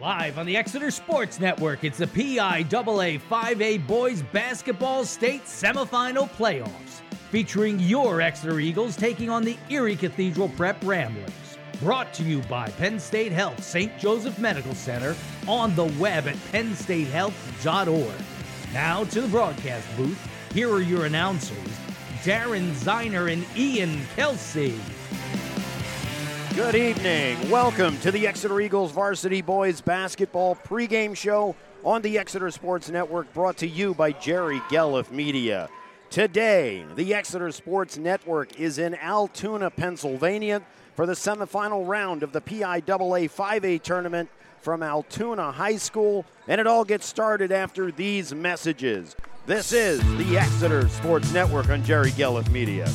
Live on the Exeter Sports Network, it's the PIAA 5A Boys Basketball State Semifinal Playoffs, featuring your Exeter Eagles taking on the Erie Cathedral Prep Ramblers. Brought to you by Penn State Health St. Joseph Medical Center on the web at pennstatehealth.org. Now to the broadcast booth. Here are your announcers, Darren Ziner and Ian Kelsey. Good evening. Welcome to the Exeter Eagles Varsity Boys Basketball pregame show on the Exeter Sports Network, brought to you by Jerry Gelliff Media. Today, the Exeter Sports Network is in Altoona, Pennsylvania for the semifinal round of the PIAA 5A tournament from Altoona High School, and it all gets started after these messages. This is the Exeter Sports Network on Jerry Gelliff Media.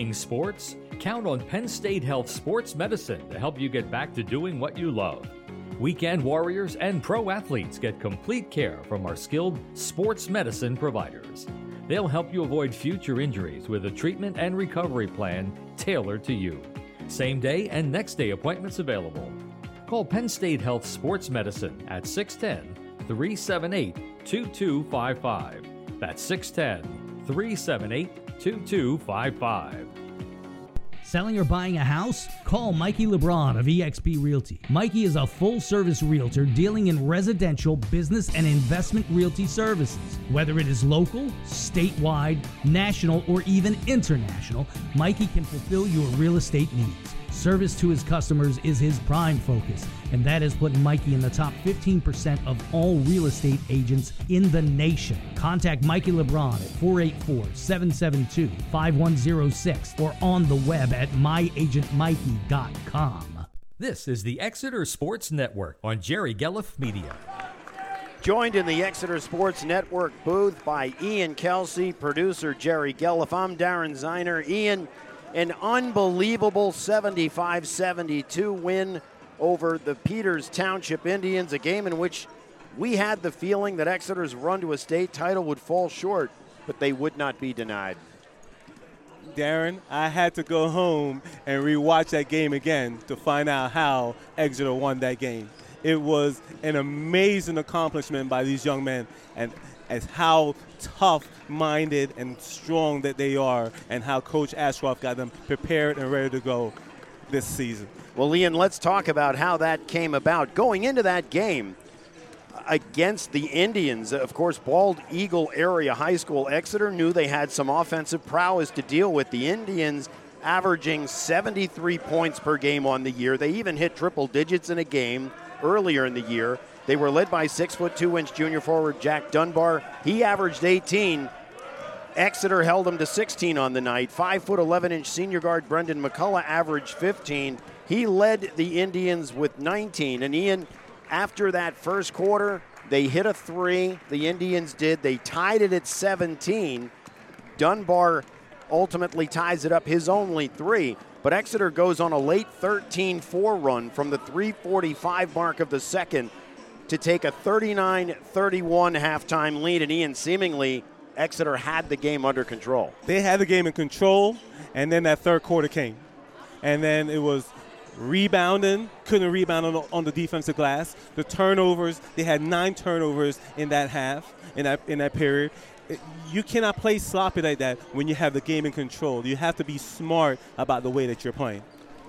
Playing sports? Count on Penn State Health Sports Medicine to help you get back to doing what you love. Weekend warriors and pro athletes get complete care from our skilled sports medicine providers. They'll help you avoid future injuries with a treatment and recovery plan tailored to you. Same day and next day appointments available. Call Penn State Health Sports Medicine at 610 378 2255. That's 610 378 2255. Selling or buying a house? Call Mikey LeBron of eXp Realty. Mikey is a full service realtor dealing in residential, business, and investment realty services. Whether it is local, statewide, national, or even international, Mikey can fulfill your real estate needs. Service to his customers is his prime focus, and that has put Mikey in the top 15% of all real estate agents in the nation. Contact Mikey LeBron at 484 772 5106 or on the web at myagentmikey.com. This is the Exeter Sports Network on Jerry Gelliff Media. Joined in the Exeter Sports Network booth by Ian Kelsey, producer Jerry Gelliff. I'm Darren Ziner. Ian, an unbelievable 75 72 win over the Peters Township Indians, a game in which we had the feeling that Exeter's run to a state title would fall short, but they would not be denied. Darren, I had to go home and rewatch that game again to find out how Exeter won that game. It was an amazing accomplishment by these young men and as how tough minded and strong that they are and how Coach Ashcroft got them prepared and ready to go this season. Well, Ian, let's talk about how that came about. Going into that game against the Indians, of course, Bald Eagle Area High School, Exeter knew they had some offensive prowess to deal with. The Indians averaging 73 points per game on the year. They even hit triple digits in a game earlier in the year. They were led by six foot two inch junior forward Jack Dunbar. He averaged 18. Exeter held him to 16 on the night. Five foot 11 inch senior guard Brendan McCullough averaged 15. He led the Indians with 19. And Ian, after that first quarter, they hit a three. The Indians did. They tied it at 17. Dunbar ultimately ties it up his only three. But Exeter goes on a late 13 4 run from the 345 mark of the second to take a 39 31 halftime lead. And Ian, seemingly, Exeter had the game under control. They had the game in control, and then that third quarter came. And then it was rebounding, couldn't rebound on the, on the defensive glass. The turnovers, they had nine turnovers in that half, in that, in that period. Uh, you cannot play sloppy like that when you have the game in control. You have to be smart about the way that you're playing.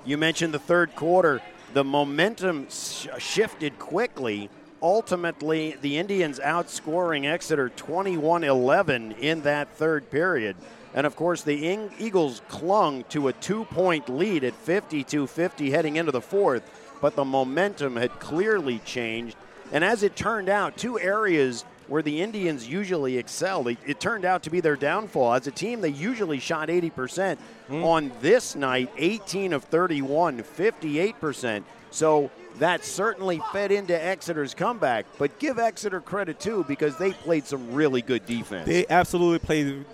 You mentioned the third quarter. The momentum sh- shifted quickly. Ultimately, the Indians outscoring Exeter 21 11 in that third period. And of course, the Eagles clung to a two point lead at 52 50 heading into the fourth, but the momentum had clearly changed. And as it turned out, two areas where the Indians usually excel, it, it turned out to be their downfall. As a team, they usually shot 80%. Mm. On this night, 18 of 31, 58%. So that certainly fed into Exeter's comeback. But give Exeter credit too because they played some really good defense. They absolutely played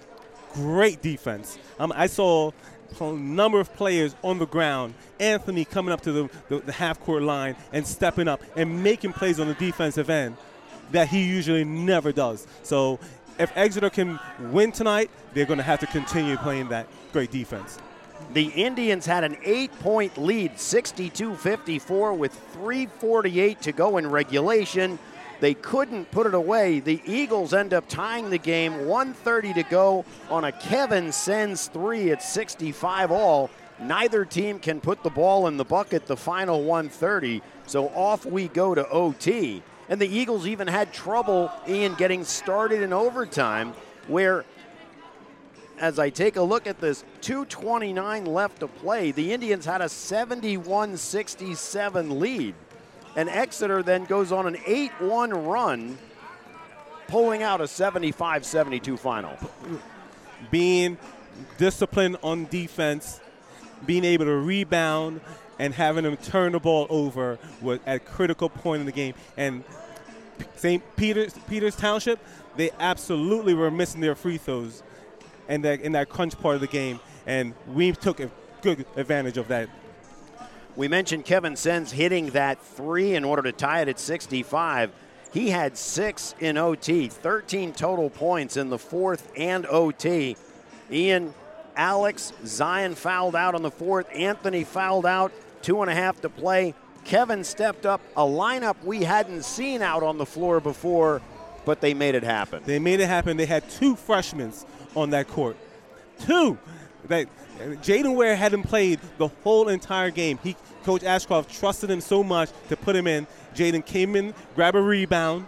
great defense. Um, I saw a number of players on the ground. Anthony coming up to the, the, the half court line and stepping up and making plays on the defensive end that he usually never does. So if Exeter can win tonight, they're going to have to continue playing that great defense. The Indians had an eight point lead, 62 54, with 3.48 to go in regulation. They couldn't put it away. The Eagles end up tying the game, 130 to go on a Kevin Sens three at 65 all. Neither team can put the ball in the bucket the final 130, so off we go to OT. And the Eagles even had trouble, Ian, getting started in overtime, where as I take a look at this, 229 left to play. The Indians had a 71 67 lead. And Exeter then goes on an 8 1 run, pulling out a 75 72 final. Being disciplined on defense, being able to rebound, and having them turn the ball over was at a critical point in the game. And St. Peter's, Peters Township, they absolutely were missing their free throws in that, in that crunch part of the game. And we took a good advantage of that. We mentioned Kevin Sens hitting that three in order to tie it at 65. He had six in OT, 13 total points in the fourth and OT. Ian, Alex, Zion fouled out on the fourth. Anthony fouled out, two and a half to play. Kevin stepped up a lineup we hadn't seen out on the floor before, but they made it happen. They made it happen. They had two freshmen on that court. Two. That Jaden Ware hadn't played the whole entire game. He Coach Ashcroft trusted him so much to put him in. Jaden came in, grabbed a rebound,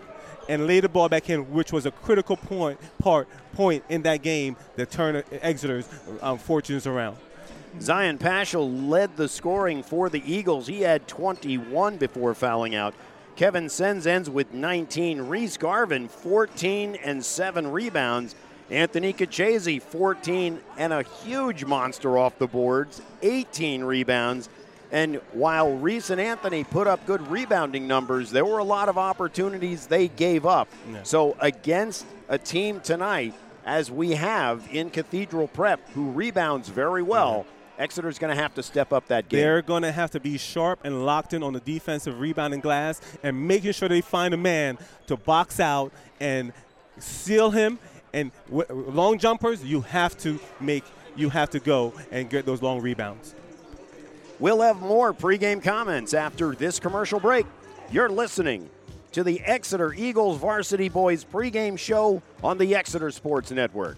and laid the ball back in, which was a critical point part point in that game that turned Exeter's um, fortunes around. Zion Paschal led the scoring for the Eagles. He had 21 before fouling out. Kevin Sens ends with 19. Reese Garvin, 14 and 7 rebounds. Anthony Kachese, 14 and a huge monster off the boards, 18 rebounds. And while Reese and Anthony put up good rebounding numbers, there were a lot of opportunities they gave up. Yeah. So, against a team tonight, as we have in Cathedral Prep, who rebounds very well, yeah. Exeter's going to have to step up that game. They're going to have to be sharp and locked in on the defensive rebounding glass and making sure they find a man to box out and seal him and w- long jumpers, you have to make, you have to go and get those long rebounds. We'll have more pregame comments after this commercial break. You're listening to the Exeter Eagles Varsity Boys pregame show on the Exeter Sports Network.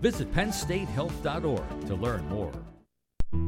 Visit PennStateHealth.org to learn more.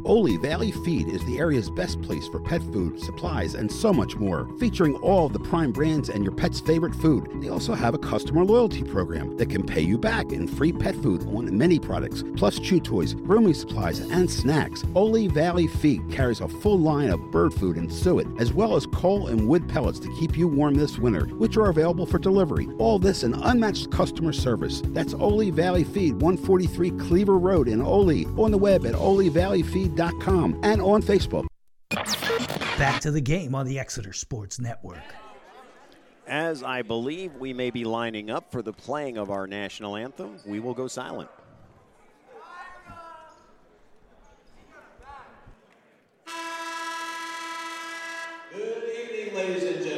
Oley Valley Feed is the area's best place for pet food, supplies, and so much more, featuring all of the prime brands and your pet's favorite food. They also have a customer loyalty program that can pay you back in free pet food on many products, plus chew toys, grooming supplies, and snacks. Oley Valley Feed carries a full line of bird food and suet, as well as coal and wood pellets to keep you warm this winter, which are available for delivery. All this and unmatched customer service. That's Oley Valley Feed, 143 Cleaver Road in Oley. On the web at Oley Valley feed.com and on Facebook. Back to the game on the Exeter Sports Network. As I believe we may be lining up for the playing of our national anthem, we will go silent. Good evening, ladies and gentlemen.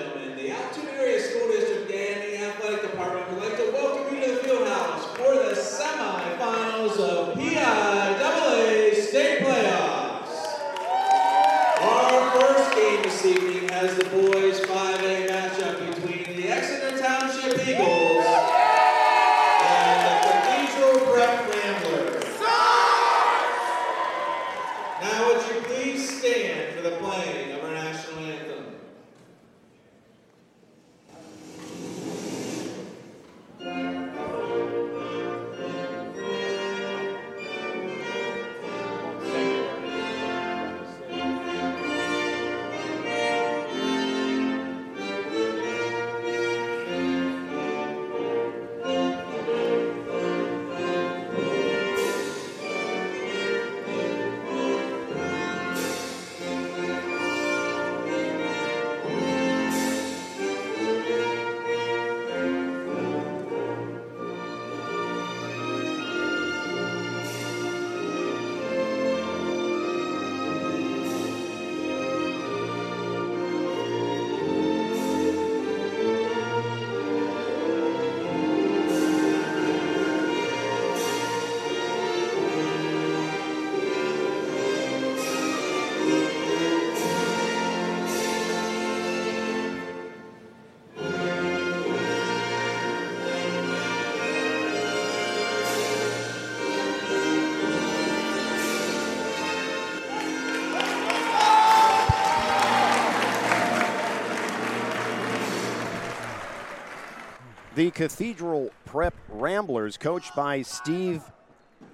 The Cathedral Prep Ramblers, coached by Steve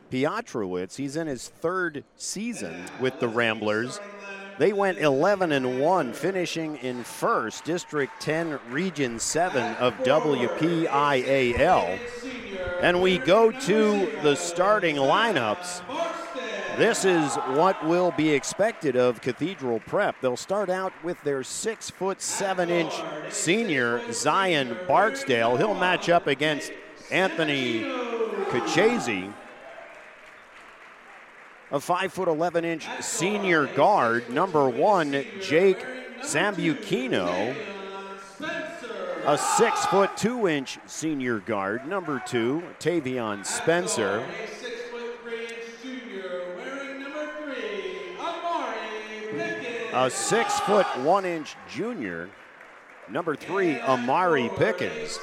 Piotrowicz, he's in his third season with the Ramblers. They went 11 and 1, finishing in first, District 10, Region 7 of WPIAL. And we go to the starting lineups. This is what will be expected of Cathedral Prep. They'll start out with their six foot seven inch senior Zion Barksdale. He'll match up against Anthony Kachese, a five foot eleven inch senior guard. Number one, Jake Sambuchino, a six foot two inch senior guard. Number two, Tavion Spencer. a six foot one inch junior, number three, Amari Pickens.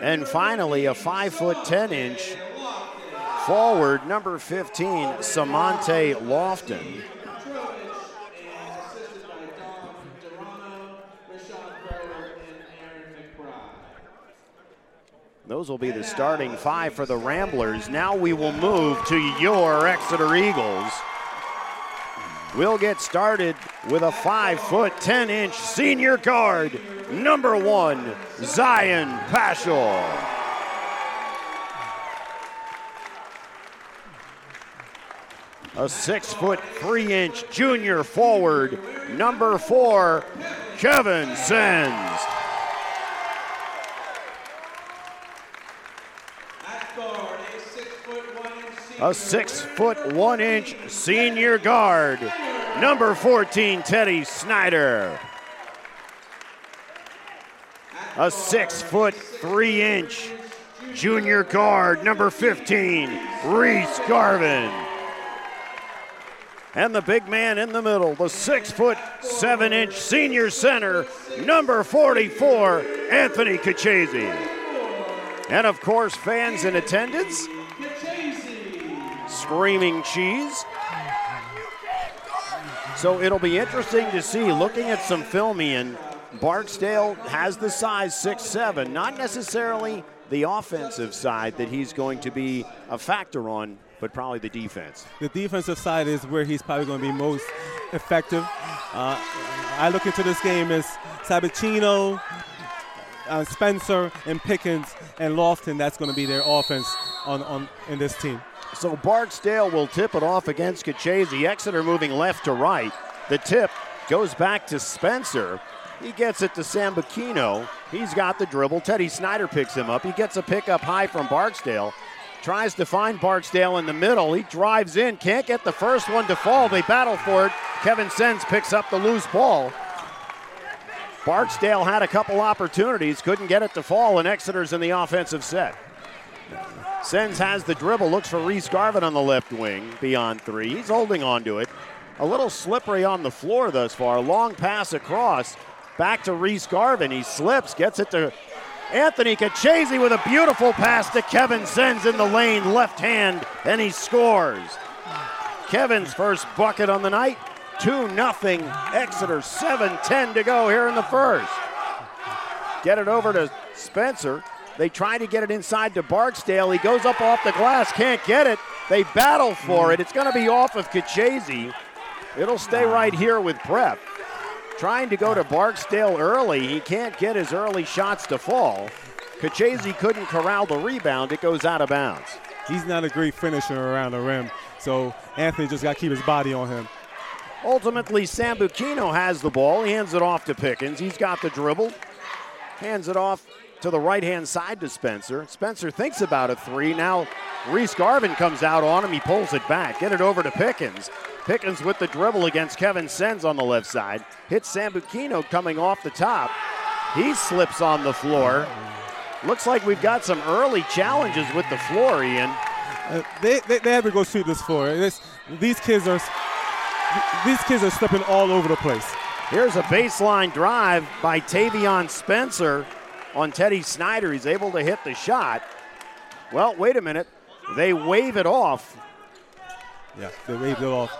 And finally, a five foot 10 inch forward, number 15, Samante Lofton. Those will be the starting five for the Ramblers. Now we will move to your Exeter Eagles. We'll get started with a five foot, 10 inch senior guard, number one, Zion Paschal. A six foot, three inch junior forward, number four, Kevin Sens. A six foot one inch senior guard, number 14, Teddy Snyder. A six foot three inch junior guard, number 15, Reese Garvin. And the big man in the middle, the six foot seven inch senior center, number 44, Anthony Kachese. And of course, fans in attendance, screaming cheese. So it'll be interesting to see. Looking at some film, Ian, Barksdale has the size six seven, not necessarily the offensive side that he's going to be a factor on, but probably the defense. The defensive side is where he's probably going to be most effective. Uh, I look into this game as Sabatino, uh, Spencer, and Pickens and Lofton. That's going to be their offense on, on in this team. So Barksdale will tip it off against Kachese. Exeter moving left to right. The tip goes back to Spencer. He gets it to Sambuchino. He's got the dribble. Teddy Snyder picks him up. He gets a pick up high from Barksdale. Tries to find Barksdale in the middle. He drives in, can't get the first one to fall. They battle for it. Kevin Sens picks up the loose ball. Barksdale had a couple opportunities, couldn't get it to fall, and Exeter's in the offensive set. Sens has the dribble, looks for Reese Garvin on the left wing beyond three. He's holding on to it. A little slippery on the floor thus far. Long pass across. Back to Reese Garvin. He slips, gets it to Anthony Kachese with a beautiful pass to Kevin Sens in the lane, left hand, and he scores. Kevin's first bucket on the night. 2 nothing. Exeter 7 10 to go here in the first. Get it over to Spencer. They try to get it inside to Barksdale. He goes up off the glass, can't get it. They battle for it. It's going to be off of Kachese. It'll stay right here with Prep. Trying to go to Barksdale early. He can't get his early shots to fall. Kachese couldn't corral the rebound. It goes out of bounds. He's not a great finisher around the rim, so Anthony just got to keep his body on him. Ultimately, Sambuchino has the ball. He hands it off to Pickens. He's got the dribble. Hands it off to the right hand side to Spencer. Spencer thinks about a three. Now Reese Garvin comes out on him. He pulls it back. Get it over to Pickens. Pickens with the dribble against Kevin Sens on the left side. Hits Sambuchino coming off the top. He slips on the floor. Looks like we've got some early challenges with the floor, Ian. Uh, they, they, they have to go sweep this floor. This, these kids are these kids are slipping all over the place. Here's a baseline drive by Tavion Spencer on Teddy Snyder. He's able to hit the shot. Well, wait a minute. They wave it off. Yeah, they waved it off.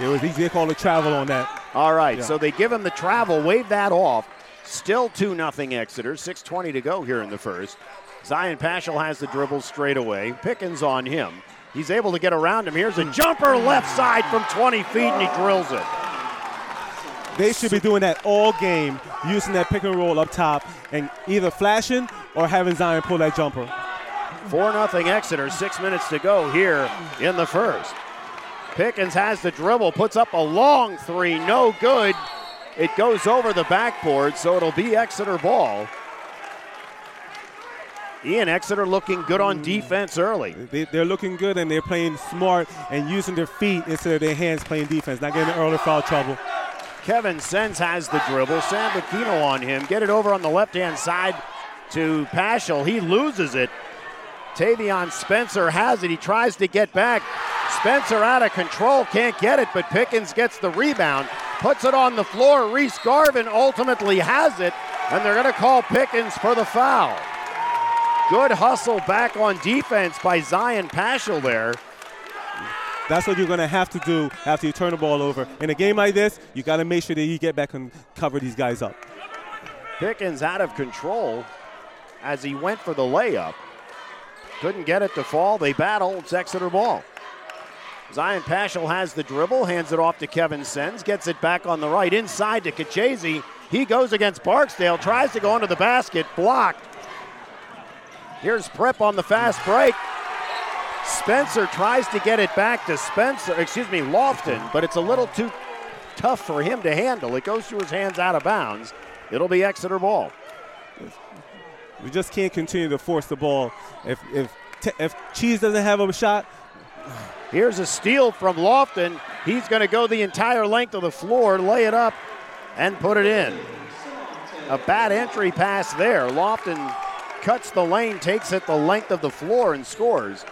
It was easy to call a travel on that. All right, Yeah. so they give him the travel, wave that off. Still 2 0 Exeter. 6.20 to go here in the first. Zion Paschal has the dribble straight away. Pickens on him. He's able to get around him. Here's a jumper left side from 20 feet, and he drills it. They should be doing that all game, using that pick and roll up top and either flashing or having Zion pull that jumper. 4 0 Exeter, six minutes to go here in the first. Pickens has the dribble, puts up a long three, no good. It goes over the backboard, so it'll be Exeter ball. Ian Exeter looking good on mm. defense early. They, are looking good and they're playing smart and using their feet instead of their hands playing defense, not getting early foul trouble. Kevin Sens has the dribble. Sam Bacchino on him. Get it over on the left hand side to Paschal. He loses it. Tavion Spencer has it. He tries to get back. Spencer out of control, can't get it, but Pickens gets the rebound, puts it on the floor. Reese Garvin ultimately has it, and they're going to call Pickens for the foul. Good hustle back on defense by Zion Paschal there. That's what you're going to have to do after you turn the ball over. In a game like this, you got to make sure that you get back and cover these guys up. Pickens out of control as he went for the layup. Couldn't get it to fall. They battle. It's Exeter ball. Zion Paschal has the dribble, hands it off to Kevin Sens, gets it back on the right inside to Kachese. He goes against Barksdale, tries to go into the basket, blocked. Here's Prep on the fast break. Spencer tries to get it back to Spencer, excuse me, Lofton, but it's a little too tough for him to handle. It goes through his hands out of bounds. It'll be Exeter ball. We just can't continue to force the ball. If if if Cheese doesn't have a shot, Here's a steal from Lofton. He's going to go the entire length of the floor, lay it up, and put it in. A bad entry pass there. Lofton cuts the lane, takes it the length of the floor, and scores,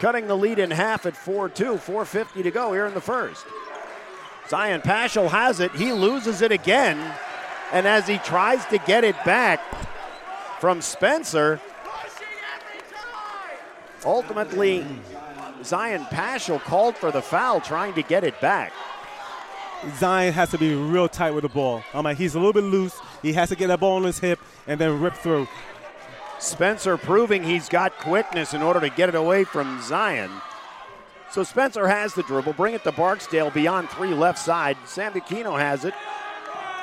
cutting the lead in half at 4 2. 4.50 to go here in the first. Zion Paschal has it. He loses it again. And as he tries to get it back from Spencer, ultimately Zion Paschal called for the foul, trying to get it back. Zion has to be real tight with the ball. I mean, he's a little bit loose. He has to get that ball on his hip and then rip through. Spencer proving he's got quickness in order to get it away from Zion. So Spencer has the dribble. Bring it to Barksdale beyond three left side. Sam Bacchino has it.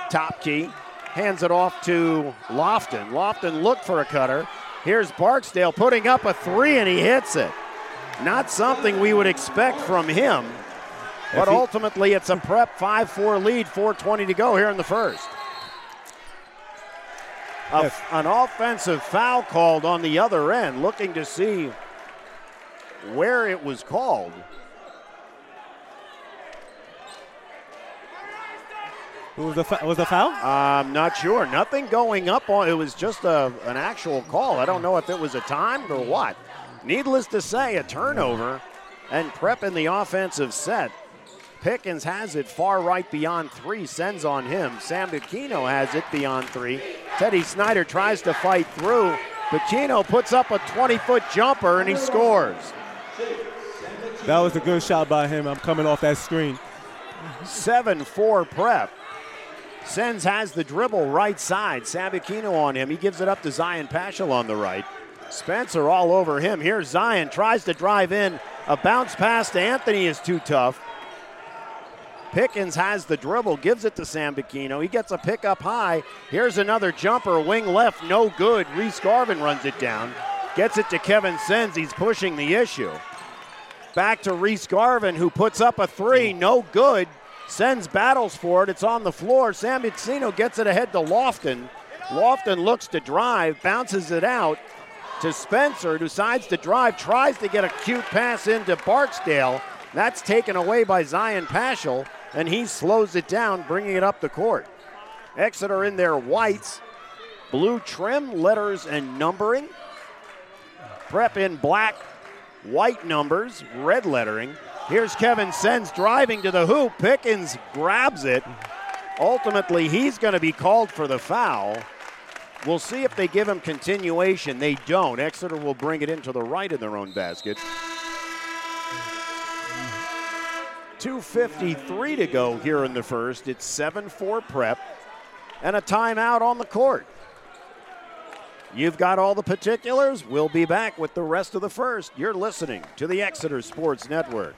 Top key. Hands it off to Lofton. Lofton looked for a cutter. Here's Barksdale putting up a three and he hits it. Not something we would expect from him. But ultimately, it's a prep 5 4 lead, 4.20 to go here in the first. A, an offensive foul called on the other end, looking to see where it was called. Was the, was the foul? I'm not sure. Nothing going up on it was just a, an actual call. I don't know if it was a timed or what. Needless to say, a turnover and prep in the offensive set. Pickens has it far right beyond three, Sens on him. Sam Bacchino has it beyond three. Teddy Snyder tries to fight through. Bacchino puts up a 20 foot jumper and he scores. That was a good shot by him. I'm coming off that screen. 7 4 prep. Sens has the dribble right side. Sabakino on him. He gives it up to Zion Paschal on the right. Spencer all over him. Here's Zion, tries to drive in. A bounce pass to Anthony is too tough. Pickens has the dribble, gives it to Sam Bacchino. He gets a pick up high. Here's another jumper, wing left, no good. Reese Garvin runs it down. Gets it to Kevin Sens. He's pushing the issue. Back to Reese Garvin, who puts up a three, no good. Sens battles for it. It's on the floor. Sam Bacchino gets it ahead to Lofton. Lofton looks to drive, bounces it out to Spencer, decides to drive, tries to get a cute pass into Barksdale. That's taken away by Zion Paschal, and he slows it down, bringing it up the court. Exeter in their whites, blue trim, letters, and numbering. Prep in black, white numbers, red lettering. Here's Kevin Sens driving to the hoop. Pickens grabs it. Ultimately, he's going to be called for the foul. We'll see if they give him continuation. They don't. Exeter will bring it into the right of their own basket. 2.53 to go here in the first. It's 7 4 prep. and a timeout on the court. You've got all the particulars. We'll be back with the rest of the first. You're listening to the Exeter Sports Network.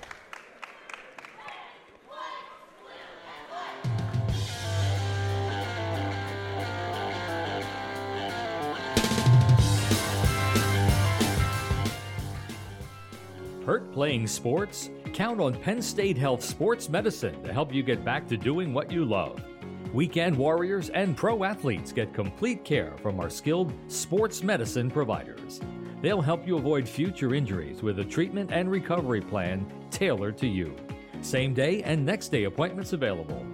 Hurt playing sports? Count on Penn State Health Sports Medicine to help you get back to doing what you love. Weekend warriors and pro athletes get complete care from our skilled sports medicine providers. They'll help you avoid future injuries with a treatment and recovery plan tailored to you. Same day and next day appointments available.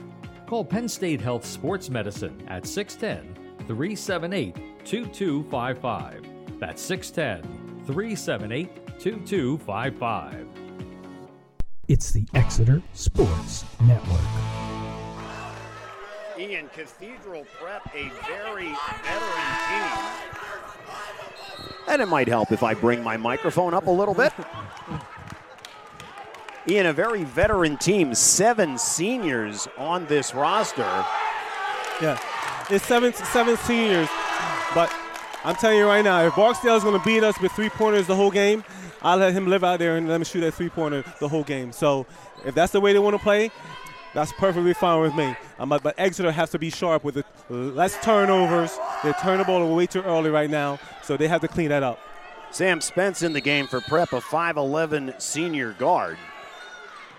Call Penn State Health Sports Medicine at 610 378 2255. That's 610 378 2255. It's the Exeter Sports Network. Ian, Cathedral Prep, a very veteran team. And it might help if I bring my microphone up a little bit. Ian, a very veteran team, seven seniors on this roster. Yeah, it's seven seven seniors, but I'm telling you right now, if Barksdale is going to beat us with three pointers the whole game, I'll let him live out there and let him shoot that three pointer the whole game. So if that's the way they want to play, that's perfectly fine with me. Um, but, but Exeter has to be sharp with it. Less turnovers. They turn the ball way too early right now, so they have to clean that up. Sam Spence in the game for Prep, a 5'11 senior guard.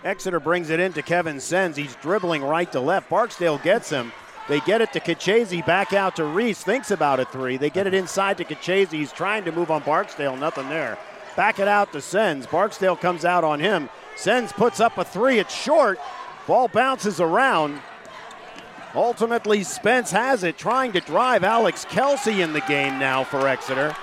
Exeter brings it into Kevin Sens. He's dribbling right to left. Barksdale gets him. They get it to Kachese, back out to Reese. Thinks about a three. They get it inside to Kachese. He's trying to move on Barksdale. Nothing there. Back it out to Sens. Barksdale comes out on him. Sens puts up a three. It's short. Ball bounces around. Ultimately, Spence has it, trying to drive Alex Kelsey in the game now for Exeter.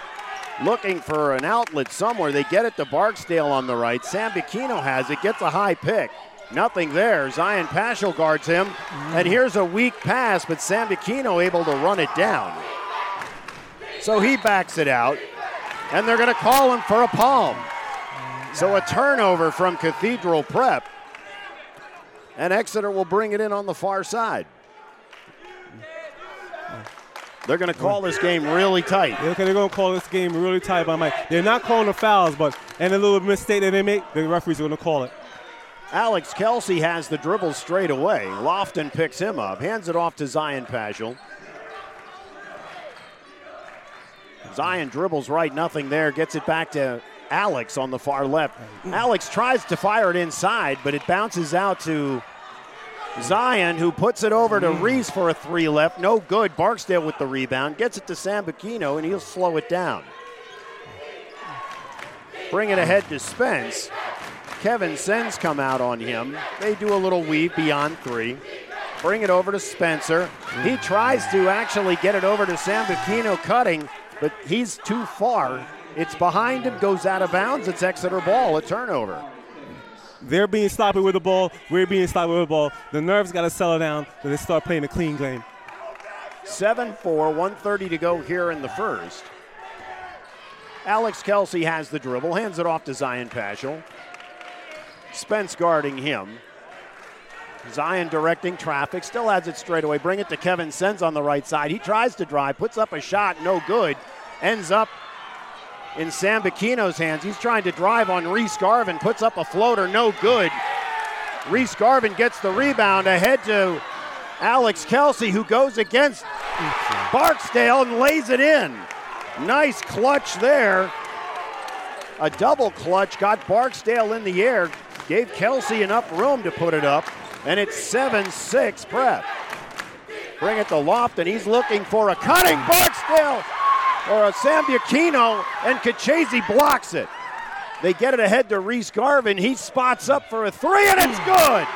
Looking for an outlet somewhere. They get it to Barksdale on the right. Sam Bikino has it, gets a high pick. Nothing there. Zion Paschal guards him. And here's a weak pass, but Sam Bikino able to run it down. So he backs it out, and they're going to call him for a palm. So a turnover from Cathedral Prep. And Exeter will bring it in on the far side. They're going to call this game really tight. Okay, they're going to call this game really tight by Mike. They're not calling the fouls, but any little mistake that they make, the referee's are going to call it. Alex Kelsey has the dribble straight away. Lofton picks him up, hands it off to Zion Paschal. Zion dribbles right, nothing there, gets it back to Alex on the far left. Mm. Alex tries to fire it inside, but it bounces out to Zion, who puts it over to mm. Reese for a three left. No good. Barksdale with the rebound. Gets it to Sam Bikino, and he'll slow it down. Bring it ahead to Spence. Kevin Sens come out on him. They do a little weave beyond three. Bring it over to Spencer. He tries to actually get it over to Sam Bikino cutting, but he's too far. It's behind him, goes out of bounds. It's Exeter ball, a turnover. They're being sloppy with the ball. We're being sloppy with the ball. The nerves got to settle down. Then they start playing a clean game. 7 4, 130 to go here in the first. Alex Kelsey has the dribble, hands it off to Zion Paschal. Spence guarding him. Zion directing traffic, still has it straight away. Bring it to Kevin Sens on the right side. He tries to drive, puts up a shot, no good. Ends up in Sam Bikino's hands. He's trying to drive on Reese Garvin, puts up a floater, no good. Reese Garvin gets the rebound ahead to Alex Kelsey, who goes against Barksdale and lays it in. Nice clutch there. A double clutch got Barksdale in the air, gave Kelsey enough room to put it up, and it's 7 6 prep. Bring it to Lofton. He's looking for a cutting Barksdale or a Sam Bikino, and Kachese blocks it. They get it ahead to Reese Garvin. He spots up for a three, and it's good.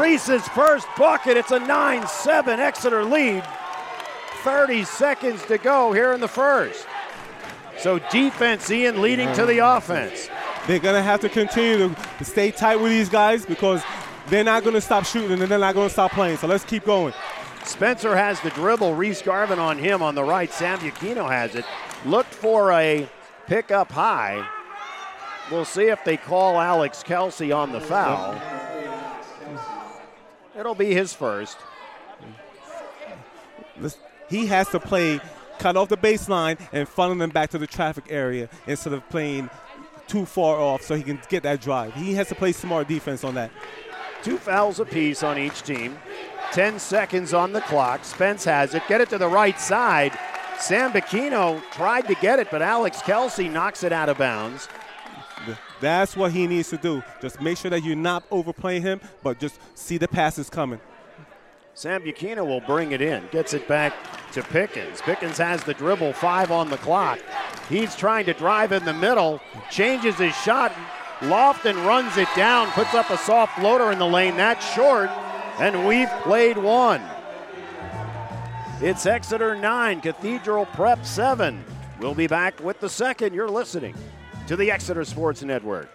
Reese's first bucket. It's a 9 7 Exeter lead. 30 seconds to go here in the first. So defense, Ian, leading to the offense. They're going to have to continue to, to stay tight with these guys because they're not going to stop shooting and they're not going to stop playing. So let's keep going. Spencer has the dribble. Reese Garvin on him on the right. Sam Bukino has it. Looked for a pick up high. We'll see if they call Alex Kelsey on the foul. It'll be his first. He has to play cut off the baseline and funnel them back to the traffic area instead of playing too far off so he can get that drive. He has to play smart defense on that. Two fouls apiece on each team. 10 seconds on the clock. Spence has it. Get it to the right side. Sam Bacchino tried to get it, but Alex Kelsey knocks it out of bounds. That's what he needs to do. Just make sure that you're not overplaying him, but just see the passes coming. Sam Bacchino will bring it in, gets it back to Pickens. Pickens has the dribble, five on the clock. He's trying to drive in the middle, changes his shot. Lofton runs it down, puts up a soft floater in the lane. That's short, and we've played one. It's Exeter 9, Cathedral Prep 7. We'll be back with the second. You're listening to the Exeter Sports Network.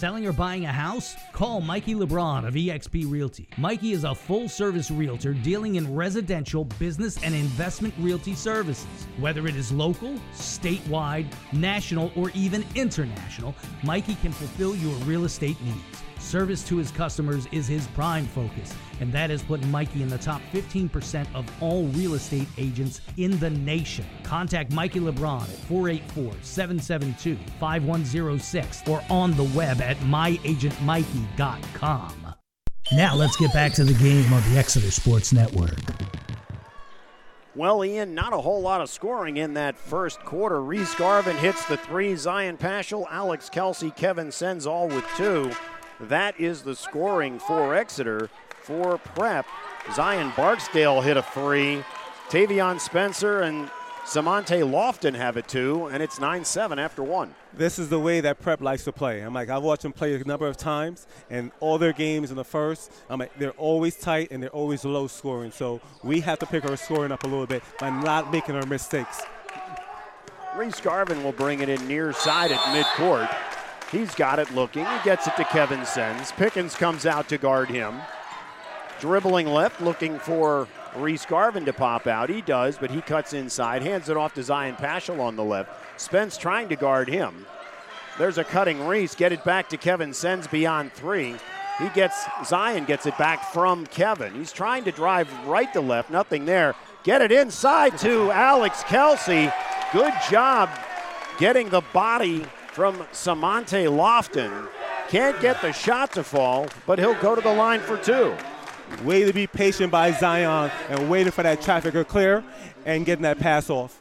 Selling or buying a house? Call Mikey LeBron of eXp Realty. Mikey is a full service realtor dealing in residential, business, and investment realty services. Whether it is local, statewide, national, or even international, Mikey can fulfill your real estate needs. Service to his customers is his prime focus, and that has put Mikey in the top 15% of all real estate agents in the nation. Contact Mikey LeBron at 484 772 5106 or on the web at myagentmikey.com. Now let's get back to the game on the Exeter Sports Network. Well, Ian, not a whole lot of scoring in that first quarter. Reese Garvin hits the three. Zion Paschal, Alex Kelsey, Kevin Sens all with two. That is the scoring for Exeter for prep. Zion Barksdale hit a three. Tavion Spencer and Samante Lofton have it too, and it's 9 7 after one. This is the way that prep likes to play. I'm like, I've watched them play a number of times, and all their games in the first, I'm like, they're always tight and they're always low scoring. So we have to pick our scoring up a little bit by not making our mistakes. Reese Garvin will bring it in near side at midcourt. He's got it looking. He gets it to Kevin Sens. Pickens comes out to guard him. Dribbling left, looking for Reese Garvin to pop out. He does, but he cuts inside, hands it off to Zion Paschal on the left. Spence trying to guard him. There's a cutting Reese. Get it back to Kevin Sens beyond three. He gets Zion gets it back from Kevin. He's trying to drive right to left. Nothing there. Get it inside to Alex Kelsey. Good job getting the body from Samante Lofton. Can't get the shot to fall, but he'll go to the line for two. Way to be patient by Zion and waiting for that traffic to clear and getting that pass off.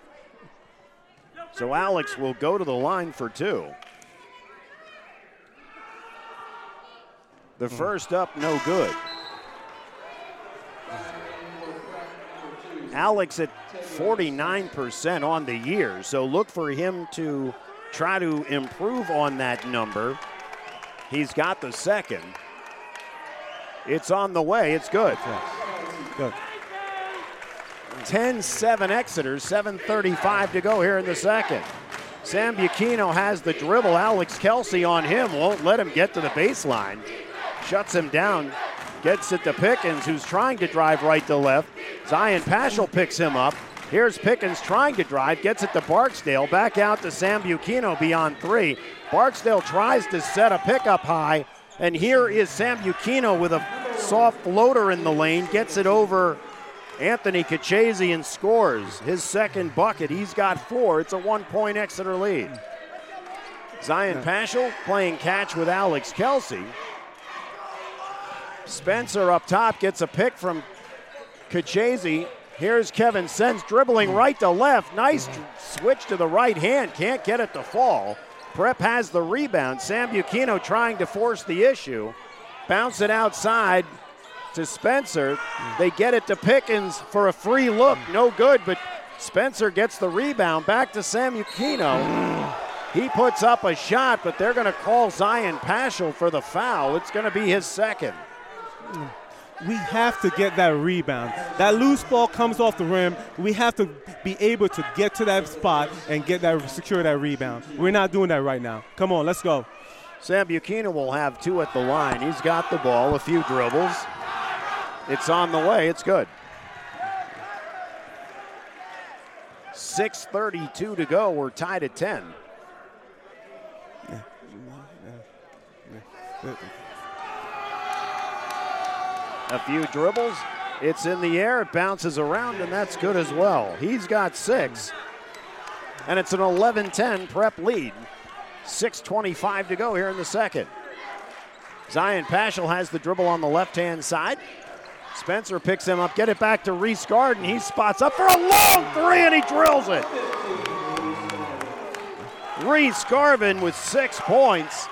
So Alex will go to the line for two. The first up, no good. Alex at 49% on the year, so look for him to try to improve on that number. He's got the second. It's on the way. It's good. Good. 10 7 Exeter, 7.35 to go here in the second. Sam Bacchino has the dribble. Alex Kelsey on him, won't let him get to the baseline. Shuts him down, gets it to Pickens, who's trying to drive right to left. Zion Paschal picks him up. Here's Pickens trying to drive, gets it to Barksdale. Back out to Sambuchino beyond three. Barksdale tries to set a pickup high, and here is Sambuchino with a soft floater in the lane, gets it over Anthony Kachese and scores his second bucket. He's got four. It's a one point Exeter lead. Zion Paschal playing catch with Alex Kelsey. Spencer up top gets a pick from Kachese. Here's Kevin Sens dribbling right to left. Nice switch to the right hand. Can't get it to fall. Prep has the rebound. Sambuchino trying to force the issue. Bounce it outside to Spencer. They get it to Pickens for a free look. No good, but Spencer gets the rebound. Back to Sambuchino. He puts up a shot, but they're going to call Zion Paschal for the foul. It's going to be his second. We have to get that rebound. That loose ball comes off the rim. We have to be able to get to that spot and get that secure that rebound. We're not doing that right now. Come on, let's go. Sambuchino will have two at the line. He's got the ball, a few dribbles. It's on the way. It's good. 6.32 to go. We're tied at 10. A few dribbles. It's in the air. It bounces around, and that's good as well. He's got six. And it's an 11 10 prep lead. 6.25 to go here in the second. Zion Paschal has the dribble on the left hand side. Spencer picks him up, get it back to Reese Garvin. He spots up for a long three and he drills it. Reese Garvin with six points.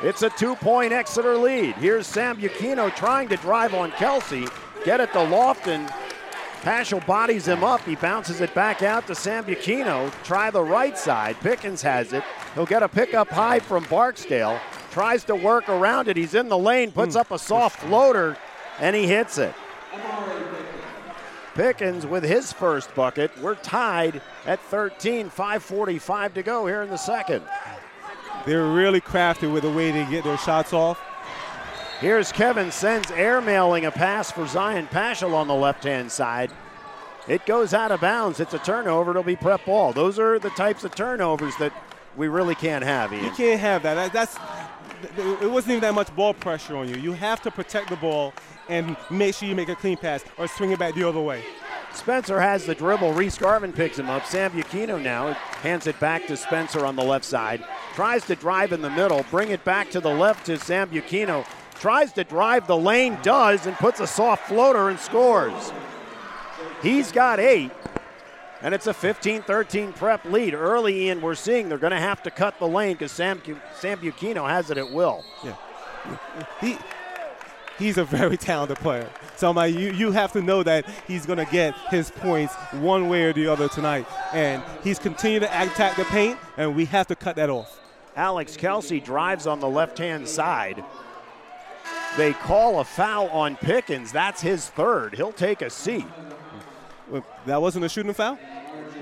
It's a two point Exeter lead. Here's Sambuchino trying to drive on Kelsey. Get it to Lofton. Paschal bodies him up. He bounces it back out to Sambuchino. Try the right side. Pickens has it. He'll get a pickup high from Barksdale. Tries to work around it. He's in the lane, puts hmm. up a soft floater, and he hits it. Pickens with his first bucket. We're tied at 13, 5.45 to go here in the second. They're really crafty with the way they get their shots off. Here's Kevin Sens airmailing a pass for Zion Paschal on the left hand side. It goes out of bounds. It's a turnover. It'll be prep ball. Those are the types of turnovers that we really can't have. Ian. You can't have that. That's it wasn't even that much ball pressure on you. You have to protect the ball and make sure you make a clean pass or swing it back the other way. Spencer has the dribble. Reese Garvin picks him up. Sambuchino now hands it back to Spencer on the left side. Tries to drive in the middle, bring it back to the left to Sambuchino. Tries to drive the lane, does, and puts a soft floater and scores. He's got eight, and it's a 15 13 prep lead. Early in, we're seeing they're going to have to cut the lane because Sam, Sambuchino has it at will. Yeah. He, he's a very talented player. So my, you, you have to know that he's going to get his points one way or the other tonight. And he's continuing to attack the paint, and we have to cut that off. Alex Kelsey drives on the left hand side. They call a foul on Pickens. That's his third. He'll take a seat. That wasn't a shooting foul?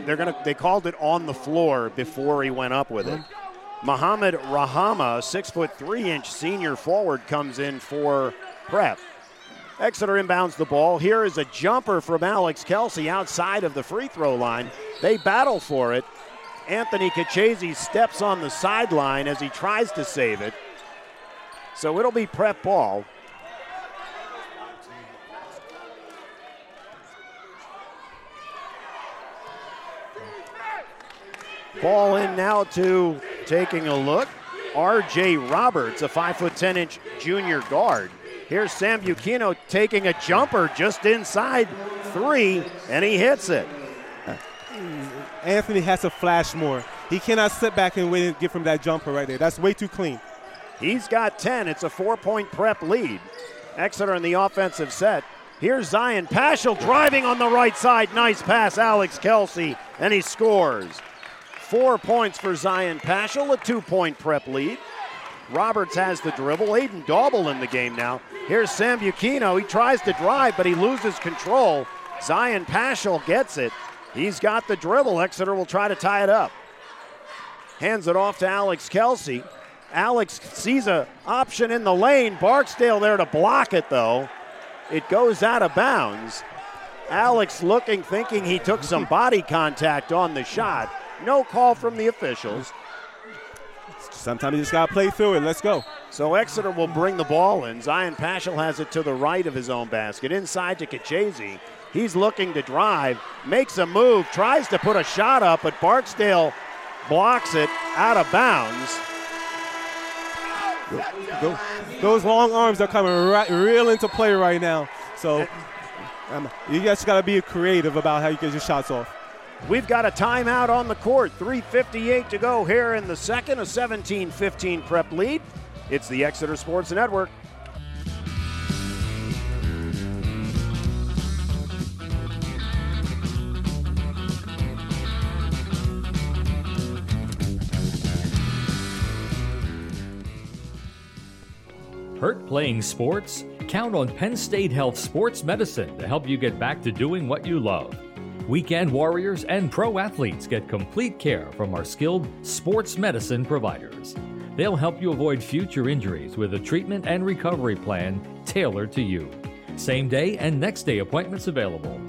They're gonna they called it on the floor before he went up with it. Muhammad Rahama, six foot three inch senior forward, comes in for prep. Exeter inbounds the ball. Here is a jumper from Alex Kelsey outside of the free throw line. They battle for it. Anthony Kachese steps on the sideline as he tries to save it. So it'll be prep ball. Ball in now to taking a look. R.J. Roberts, a five foot ten inch junior guard. Here's Sambuchino taking a jumper just inside three, and he hits it. Uh, Anthony has to flash more. He cannot sit back and wait and get from that jumper right there. That's way too clean. He's got 10. It's a four point prep lead. Exeter in the offensive set. Here's Zion Paschal driving on the right side. Nice pass, Alex Kelsey, and he scores. Four points for Zion Paschal, a two point prep lead. Roberts has the dribble. Aiden Dauble in the game now. Here's Sambuchino. He tries to drive, but he loses control. Zion Paschal gets it. He's got the dribble. Exeter will try to tie it up. Hands it off to Alex Kelsey. Alex sees a option in the lane. Barksdale there to block it though. It goes out of bounds. Alex looking, thinking he took some body contact on the shot. No call from the officials. Sometimes you just got to play through it. Let's go. So Exeter will bring the ball in. Zion Paschal has it to the right of his own basket. Inside to Kachese. He's looking to drive, makes a move, tries to put a shot up, but Barksdale blocks it out of bounds. Those long arms are coming right, real into play right now. So um, you just got to be creative about how you get your shots off. We've got a timeout on the court. 3.58 to go here in the second, a 17 15 prep lead. It's the Exeter Sports Network. Hurt playing sports? Count on Penn State Health Sports Medicine to help you get back to doing what you love. Weekend warriors and pro athletes get complete care from our skilled sports medicine providers. They'll help you avoid future injuries with a treatment and recovery plan tailored to you. Same day and next day appointments available.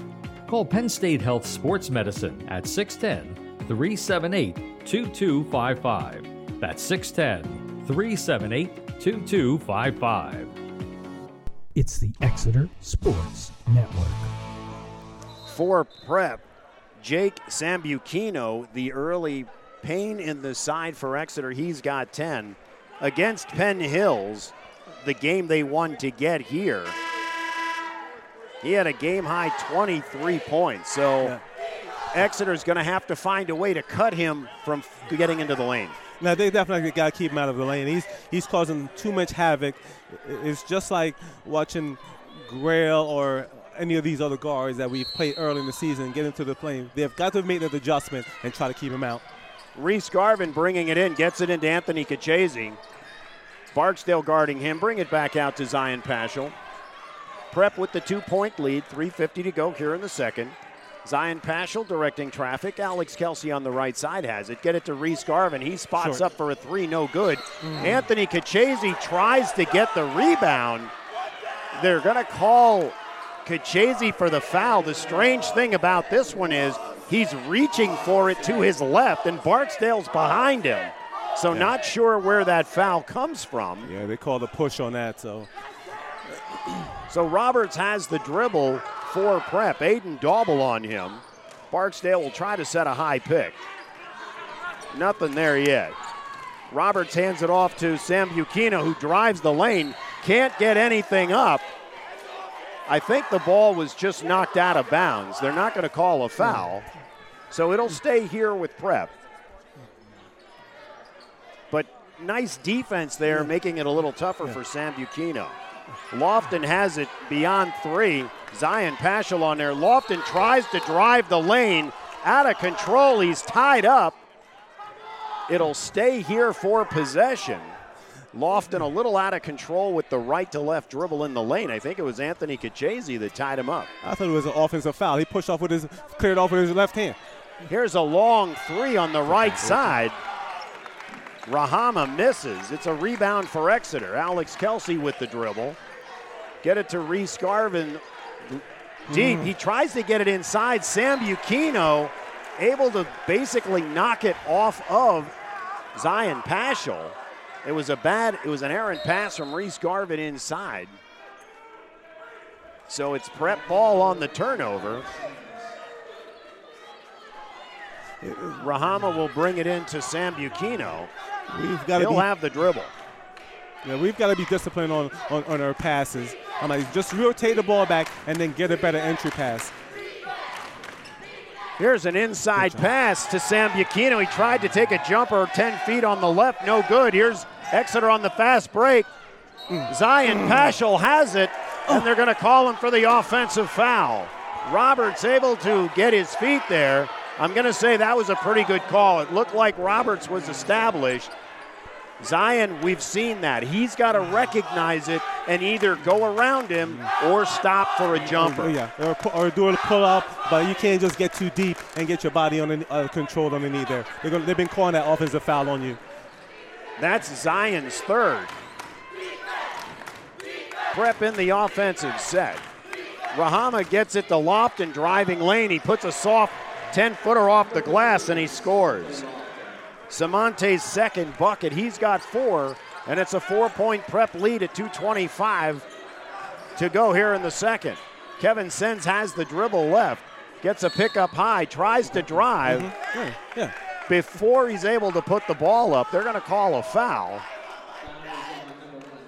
Call Penn State Health Sports Medicine at 610 378 2255. That's 610 378 2255. It's the Exeter Sports Network. For prep, Jake Sambuchino, the early pain in the side for Exeter, he's got 10. Against Penn Hills, the game they won to get here, he had a game high 23 points. So Yeah. Exeter's going to have to find a way to cut him from getting into the lane. Now they definitely got to keep him out of the lane. He's he's causing too much havoc. It's just like watching Grail or any of these other guards that we've played early in the season get into the plane. They've got to make that adjustment and try to keep him out. Reese Garvin bringing it in, gets it into Anthony Kachese. Barksdale guarding him, bring it back out to Zion Paschal. Prep with the two point lead, 3.50 to go here in the second. Zion Paschal directing traffic. Alex Kelsey on the right side has it. Get it to Reese Garvin. He spots Short. up for a three, no good. Mm. Anthony Kachese tries to get the rebound. They're going to call Kachese for the foul. The strange thing about this one is he's reaching for it to his left, and Barksdale's behind him. So, not sure where that foul comes from. Yeah, they called a push on that. So So Roberts has the dribble for prep. Aiden Dauble on him. Barksdale will try to set a high pick. Nothing there yet. Roberts hands it off to Sambuchino, who drives the lane. Can't get anything up. I think the ball was just knocked out of bounds. They're not going to call a foul. So it'll stay here with prep. But nice defense there, making it a little tougher for Sambuchino. Lofton has it beyond three. Zion Paschal on there. Lofton tries to drive the lane out of control. He's tied up. It'll stay here for possession. Lofton a little out of control with the right to left dribble in the lane. I think it was Anthony Kachese that tied him up. I thought it was an offensive foul. He pushed off with his cleared off with his left hand. Here's a long three on the right side. Rahama misses. It's a rebound for Exeter. Alex Kelsey with the dribble. Get it to Reese Garvin. Deep. Mm-hmm. He tries to get it inside. Sambuchino able to basically knock it off of Zion Paschal. It was a bad, it was an errant pass from Reese Garvin inside. So it's prep ball on the turnover. Rahama will bring it into Sambuchino. We've got to He'll be have the dribble. Yeah, we've got to be disciplined on, on, on our passes. I'm like, just rotate the ball back and then get a better entry pass. Here's an inside pass to Sambuchino. He tried to take a jumper 10 feet on the left, no good. Here's Exeter on the fast break. Zion Paschal has it, and they're going to call him for the offensive foul. Roberts able to get his feet there. I'm going to say that was a pretty good call. It looked like Roberts was established. Zion, we've seen that. He's got to recognize it and either go around him or stop for a jumper. Yeah, or, or do a pull up, but you can't just get too deep and get your body on uh, controlled underneath there. They're gonna, they've been calling that offensive foul on you. That's Zion's third. Prep in the offensive set. Rahama gets it to Lofton driving lane. He puts a soft 10 footer off the glass and he scores. Samante's second bucket. He's got four, and it's a four point prep lead at 225 to go here in the second. Kevin Sens has the dribble left, gets a pick up high, tries to drive mm-hmm. Yeah, yeah. Before he's able to put the ball up, they're going to call a foul.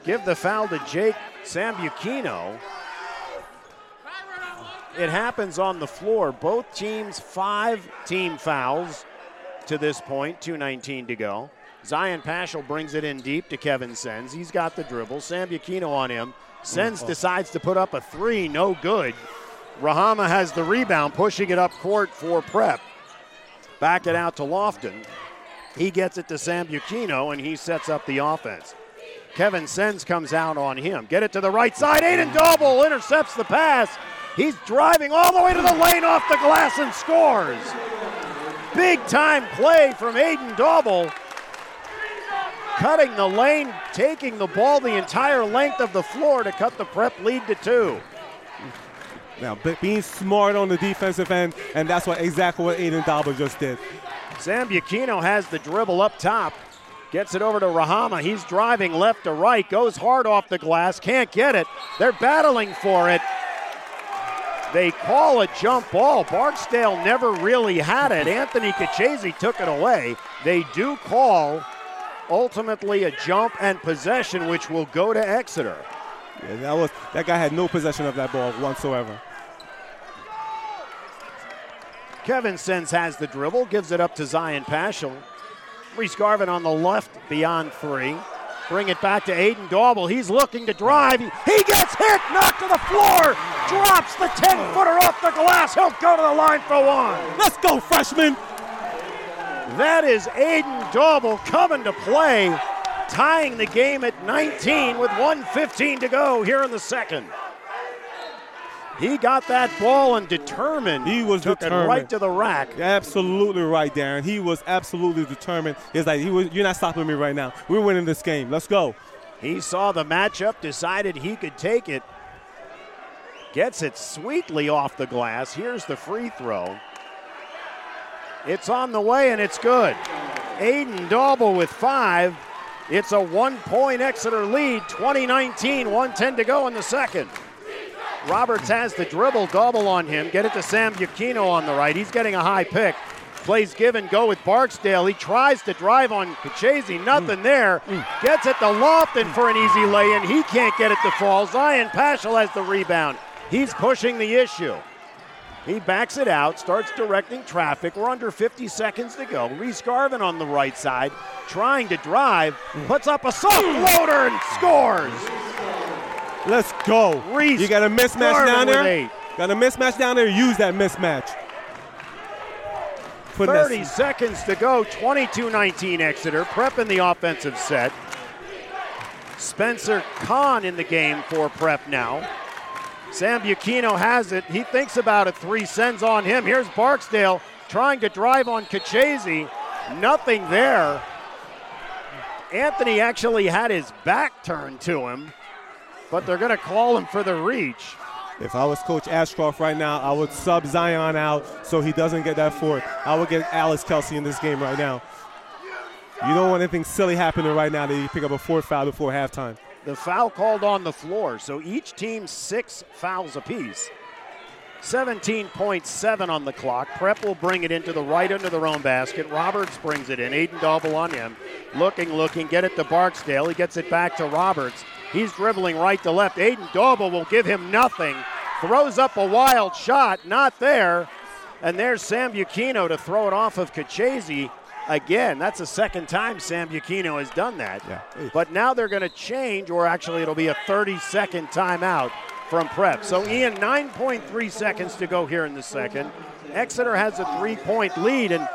Give the foul to Jake Sambuchino. It happens on the floor. Both teams five team fouls to this point, 2.19 to go. Zion Paschal brings it in deep to Kevin Sens. He's got the dribble. Sambuchino on him. Sens oh. decides to put up a three, no good. Rahama has the rebound, pushing it up court for prep. Back it out to Lofton. He gets it to Sambuchino, and he sets up the offense. Kevin Sens comes out on him. Get it to the right side. Aiden Dauble intercepts the pass. He's driving all the way to the lane off the glass and scores. Big time play from Aiden Dauble. Cutting the lane, taking the ball the entire length of the floor to cut the prep lead to two. Now, being smart on the defensive end, and that's what exactly what Aiden Dauble just did. Sambuchino has the dribble up top. Gets it over to Rahama. He's driving left to right, goes hard off the glass, can't get it. They're battling for it. They call a jump ball. Barksdale never really had it. Anthony Kachese took it away. They do call ultimately a jump and possession, which will go to Exeter. Yeah, that was that guy had no possession of that ball whatsoever. Kevin Sens has the dribble, gives it up to Zion Paschal. Reese Garvin on the left beyond three. Bring it back to Aiden Dauble. He's looking to drive. He gets hit, knocked to the floor, drops the 10 footer off the glass. He'll go to the line for one. Let's go, freshman. That is Aiden Dauble coming to play, tying the game at 19 with 115 to go here in the second. He got that ball and determined. He was took determined. it right to the rack. Absolutely right, Darren. He was absolutely determined. He's like, was, you're not stopping me right now. We're winning this game. Let's go. He saw the matchup, decided he could take it. Gets it sweetly off the glass. Here's the free throw. It's on the way and it's good. Aiden Dauble with five. It's a one point Exeter lead, 2019, 110 to go in the second. Roberts has the dribble Dauble on him. Get it to Sambuchino on the right. He's getting a high pick. Plays give and go with Barksdale. He tries to drive on Kachese. Nothing there. Gets it to Lofton for an easy lay in. He can't get it to fall. Zion Paschal has the rebound. He's pushing the issue. He backs it out, starts directing traffic. We're under 50 seconds to go. Reese Garvin on the right side, trying to drive, puts up a soft floater and scores. Let's go. Reese you got a mismatch down there? Eight. Got a mismatch down there? Use that mismatch. Putting 30 that... seconds to go. 22 19 Exeter. prepping the offensive set. Spencer Kahn in the game for Prep now. Sambuchino has it. He thinks about it. Three sends on him. Here's Barksdale trying to drive on Kachese. Nothing there. Anthony actually had his back turned to him but they're going to call him for the reach. If I was Coach Ashcroft right now, I would sub Zion out so he doesn't get that fourth. I would get Alex Kelsey in this game right now. You don't want anything silly happening right now that you pick up a fourth foul before halftime. The foul called on the floor, so each team six fouls apiece. 17.7 on the clock. Prep will bring it into the right under their own basket. Roberts brings it in. Aiden Dauble on him. Looking, looking, get it to Barksdale. He gets it back to Roberts. He's dribbling right to left. Aiden Dauble will give him nothing. Throws up a wild shot, not there. And there's Sambuchino to throw it off of Kachese. Again, that's the second time Sambuchino has done that. Yeah. But now they're going to change, or actually it'll be a 30 second timeout from prep. So, Ian, 9.3 seconds to go here in the second. Exeter has a three point lead, and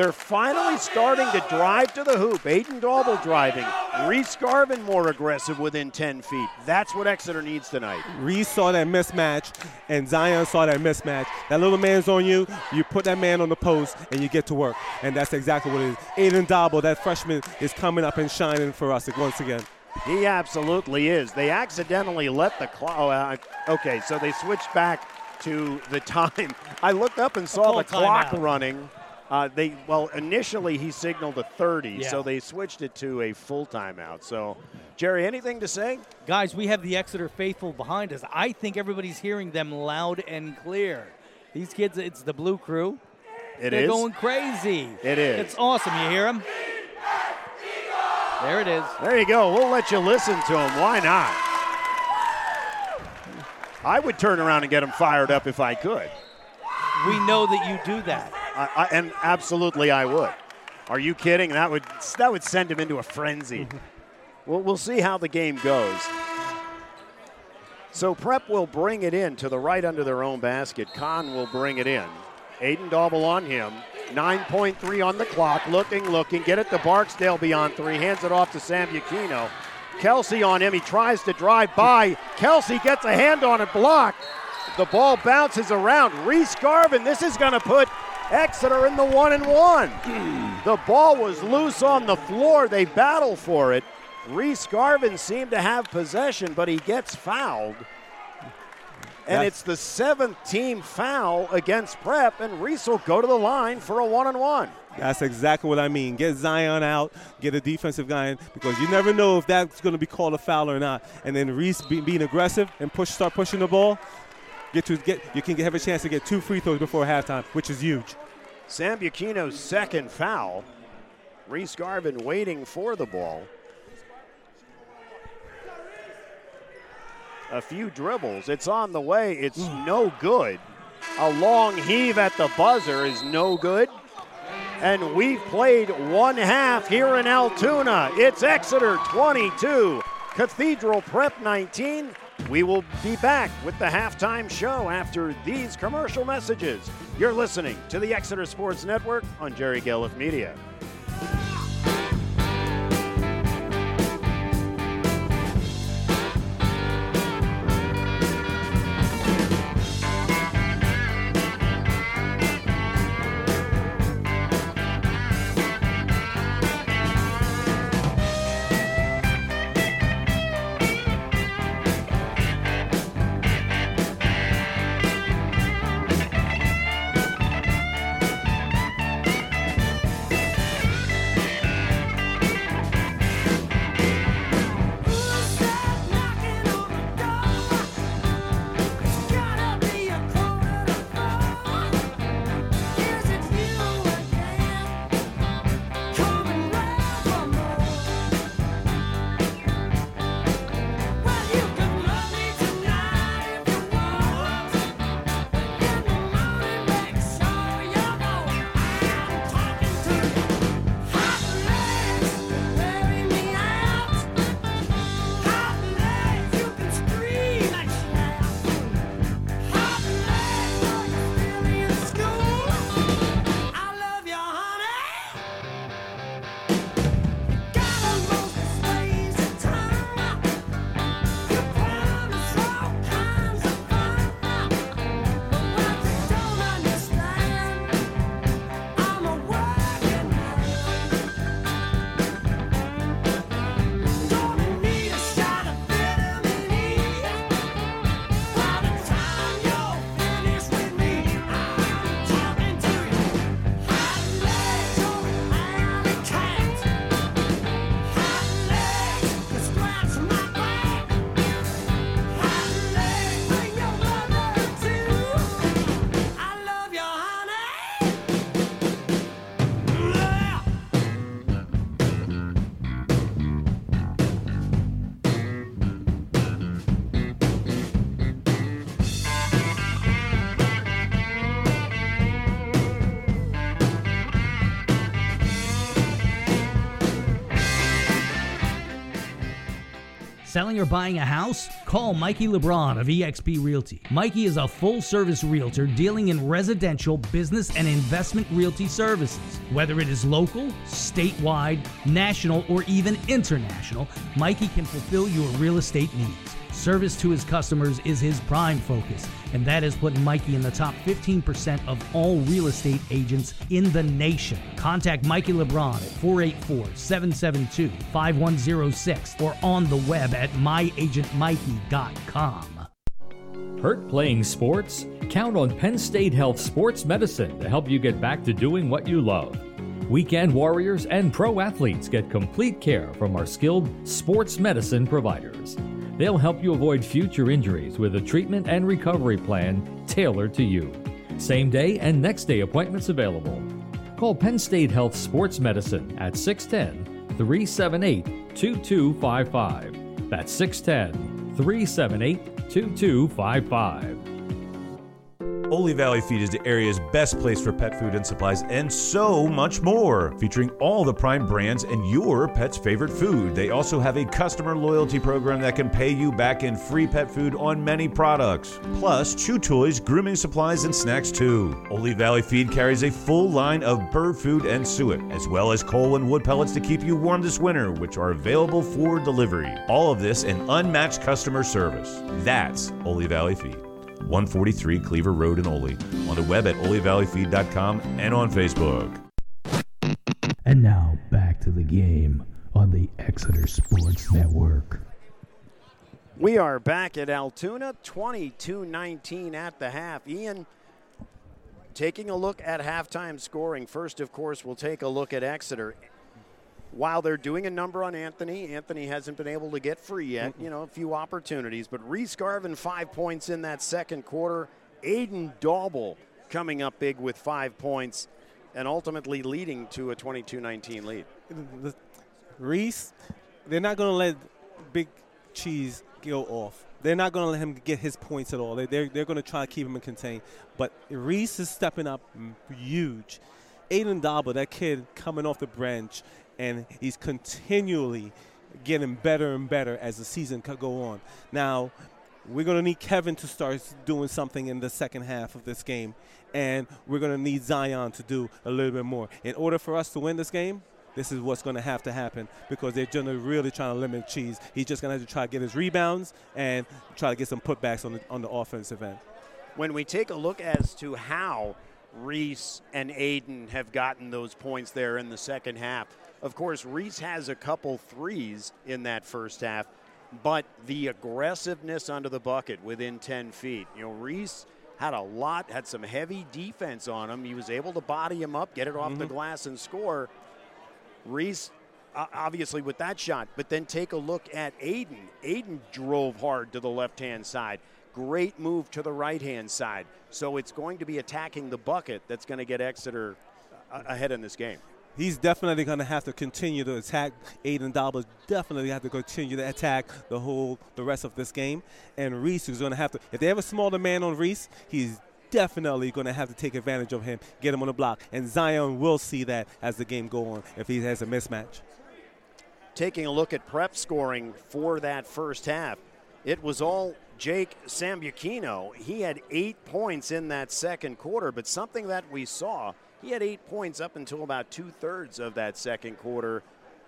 they're finally starting to drive to the hoop. Aiden Dauble driving. Reese Garvin more aggressive within 10 feet. That's what Exeter needs tonight. Reese saw that mismatch, and Zion saw that mismatch. That little man's on you. You put that man on the post, and you get to work. And that's exactly what it is. Aiden Dauble, that freshman, is coming up and shining for us once again. He absolutely is. They accidentally let the clock. Oh, uh, okay, so they switched back to the time. I looked up and saw the clock out. running. Uh, they well initially he signaled a 30, yeah. so they switched it to a full timeout. So, Jerry, anything to say? Guys, we have the Exeter faithful behind us. I think everybody's hearing them loud and clear. These kids, it's the Blue Crew. It They're is. going crazy. It is. It's awesome. You hear them? There it is. There you go. We'll let you listen to them. Why not? I would turn around and get them fired up if I could. We know that you do that. I, I, and absolutely, I would. Are you kidding? That would that would send him into a frenzy. we'll, we'll see how the game goes. So Prep will bring it in to the right under their own basket. Kahn will bring it in. Aiden Dauble on him. 9.3 on the clock. Looking, looking. Get it to Barksdale beyond three. Hands it off to Sambuchino. Kelsey on him. He tries to drive by. Kelsey gets a hand on it, blocked. The ball bounces around. Reese Garvin, this is going to put Exeter in the one and one. the ball was loose on the floor. They battle for it. Reese Garvin seemed to have possession, but he gets fouled. And That's- it's the seventh team foul against Prep, and Reese will go to the line for a one and one. That's exactly what I mean. Get Zion out, get a defensive guy in, because you never know if that's going to be called a foul or not. And then Reese be, being aggressive and push, start pushing the ball, get to get you can have a chance to get two free throws before halftime, which is huge. Sambuchino's second foul. Reese Garvin waiting for the ball. A few dribbles. It's on the way. It's mm. no good. A long heave at the buzzer is no good. And we've played one half here in Altoona. It's Exeter 22, Cathedral Prep 19. We will be back with the halftime show after these commercial messages. You're listening to the Exeter Sports Network on Jerry Gelliff Media. Selling or buying a house? Call Mikey LeBron of eXp Realty. Mikey is a full service realtor dealing in residential, business, and investment realty services. Whether it is local, statewide, national, or even international, Mikey can fulfill your real estate needs. Service to his customers is his prime focus, and that has put Mikey in the top 15% of all real estate agents in the nation. Contact Mikey LeBron at 484 772 5106 or on the web at myagentmikey.com. Hurt playing sports? Count on Penn State Health Sports Medicine to help you get back to doing what you love. Weekend warriors and pro athletes get complete care from our skilled sports medicine providers. They'll help you avoid future injuries with a treatment and recovery plan tailored to you. Same day and next day appointments available. Call Penn State Health Sports Medicine at 610 378 2255. That's 610 378 2255. Oley Valley Feed is the area's best place for pet food and supplies and so much more, featuring all the prime brands and your pet's favorite food. They also have a customer loyalty program that can pay you back in free pet food on many products, plus chew toys, grooming supplies, and snacks too. Oley Valley Feed carries a full line of bird food and suet, as well as coal and wood pellets to keep you warm this winter, which are available for delivery. All of this and unmatched customer service. That's Oley Valley Feed. 143 Cleaver Road in Oley. On the web at oleyvalleyfeed.com and on Facebook. And now back to the game on the Exeter Sports Network. We are back at Altoona, 22 19 at the half. Ian, taking a look at halftime scoring. First, of course, we'll take a look at Exeter. While they're doing a number on Anthony, Anthony hasn't been able to get free yet. You know, a few opportunities. But Reese Garvin, five points in that second quarter. Aiden Dauble coming up big with five points and ultimately leading to a 22 19 lead. Reese, they're not going to let Big Cheese go off. They're not going to let him get his points at all. They, they're they're going to try to keep him contained. But Reese is stepping up huge. Aiden Daba, that kid coming off the bench, and he's continually getting better and better as the season could go on. Now, we're going to need Kevin to start doing something in the second half of this game, and we're going to need Zion to do a little bit more. In order for us to win this game, this is what's going to have to happen because they're going to really trying to limit Cheese. He's just going to have to try to get his rebounds and try to get some putbacks on the, on the offensive end. when we take a look as to how Reese and Aiden have gotten those points there in the second half, of course, Reese has a couple threes in that first half, but the aggressiveness under the bucket within 10 feet. You know, Reese had a lot, had some heavy defense on him. He was able to body him up, get it off the glass, and score. Reese, uh, obviously, with that shot, but then take a look at Aiden. Aiden drove hard to the left hand side. Great move to the right hand side. So it's going to be attacking the bucket that's going to get Exeter uh, ahead in this game. He's definitely going to have to continue to attack. Aiden Dobbs definitely have to continue to attack the whole the rest of this game. And Reese is going to have to. If they have a smaller man on Reese, he's definitely going to have to take advantage of him, get him on the block. And Zion will see that as the game go on if he has a mismatch. Taking a look at prep scoring for that first half, it was all Jake Sambuchino. He had eight points in that second quarter, but something that we saw, he had eight points up until about two thirds of that second quarter.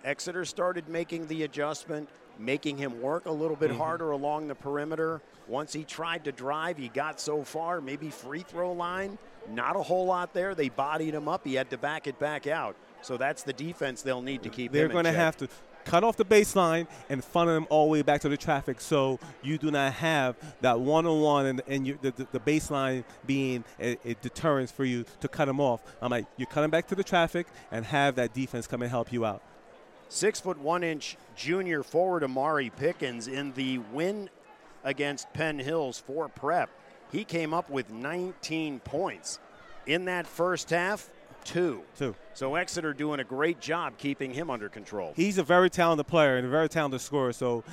Exeter started making the adjustment, making him work a little bit mm-hmm. harder along the perimeter. Once he tried to drive, he got so far, maybe free throw line. Not a whole lot there. They bodied him up. He had to back it back out. So that's the defense they'll need to keep They're going to have to cut off the baseline and funnel them all the way back to the traffic so you do not have that one-on-one and, and you, the, the, baseline being a, a deterrence for you to cut them off. I'm like, you're cutting back to the traffic and have that defense come and help you out. Six foot one inch junior forward Amari Pickens in the win against Penn Hills for prep. He came up with 19 points. In that first half, two. Two. So Exeter doing a great job keeping him under control. He's a very talented player and a very talented scorer. So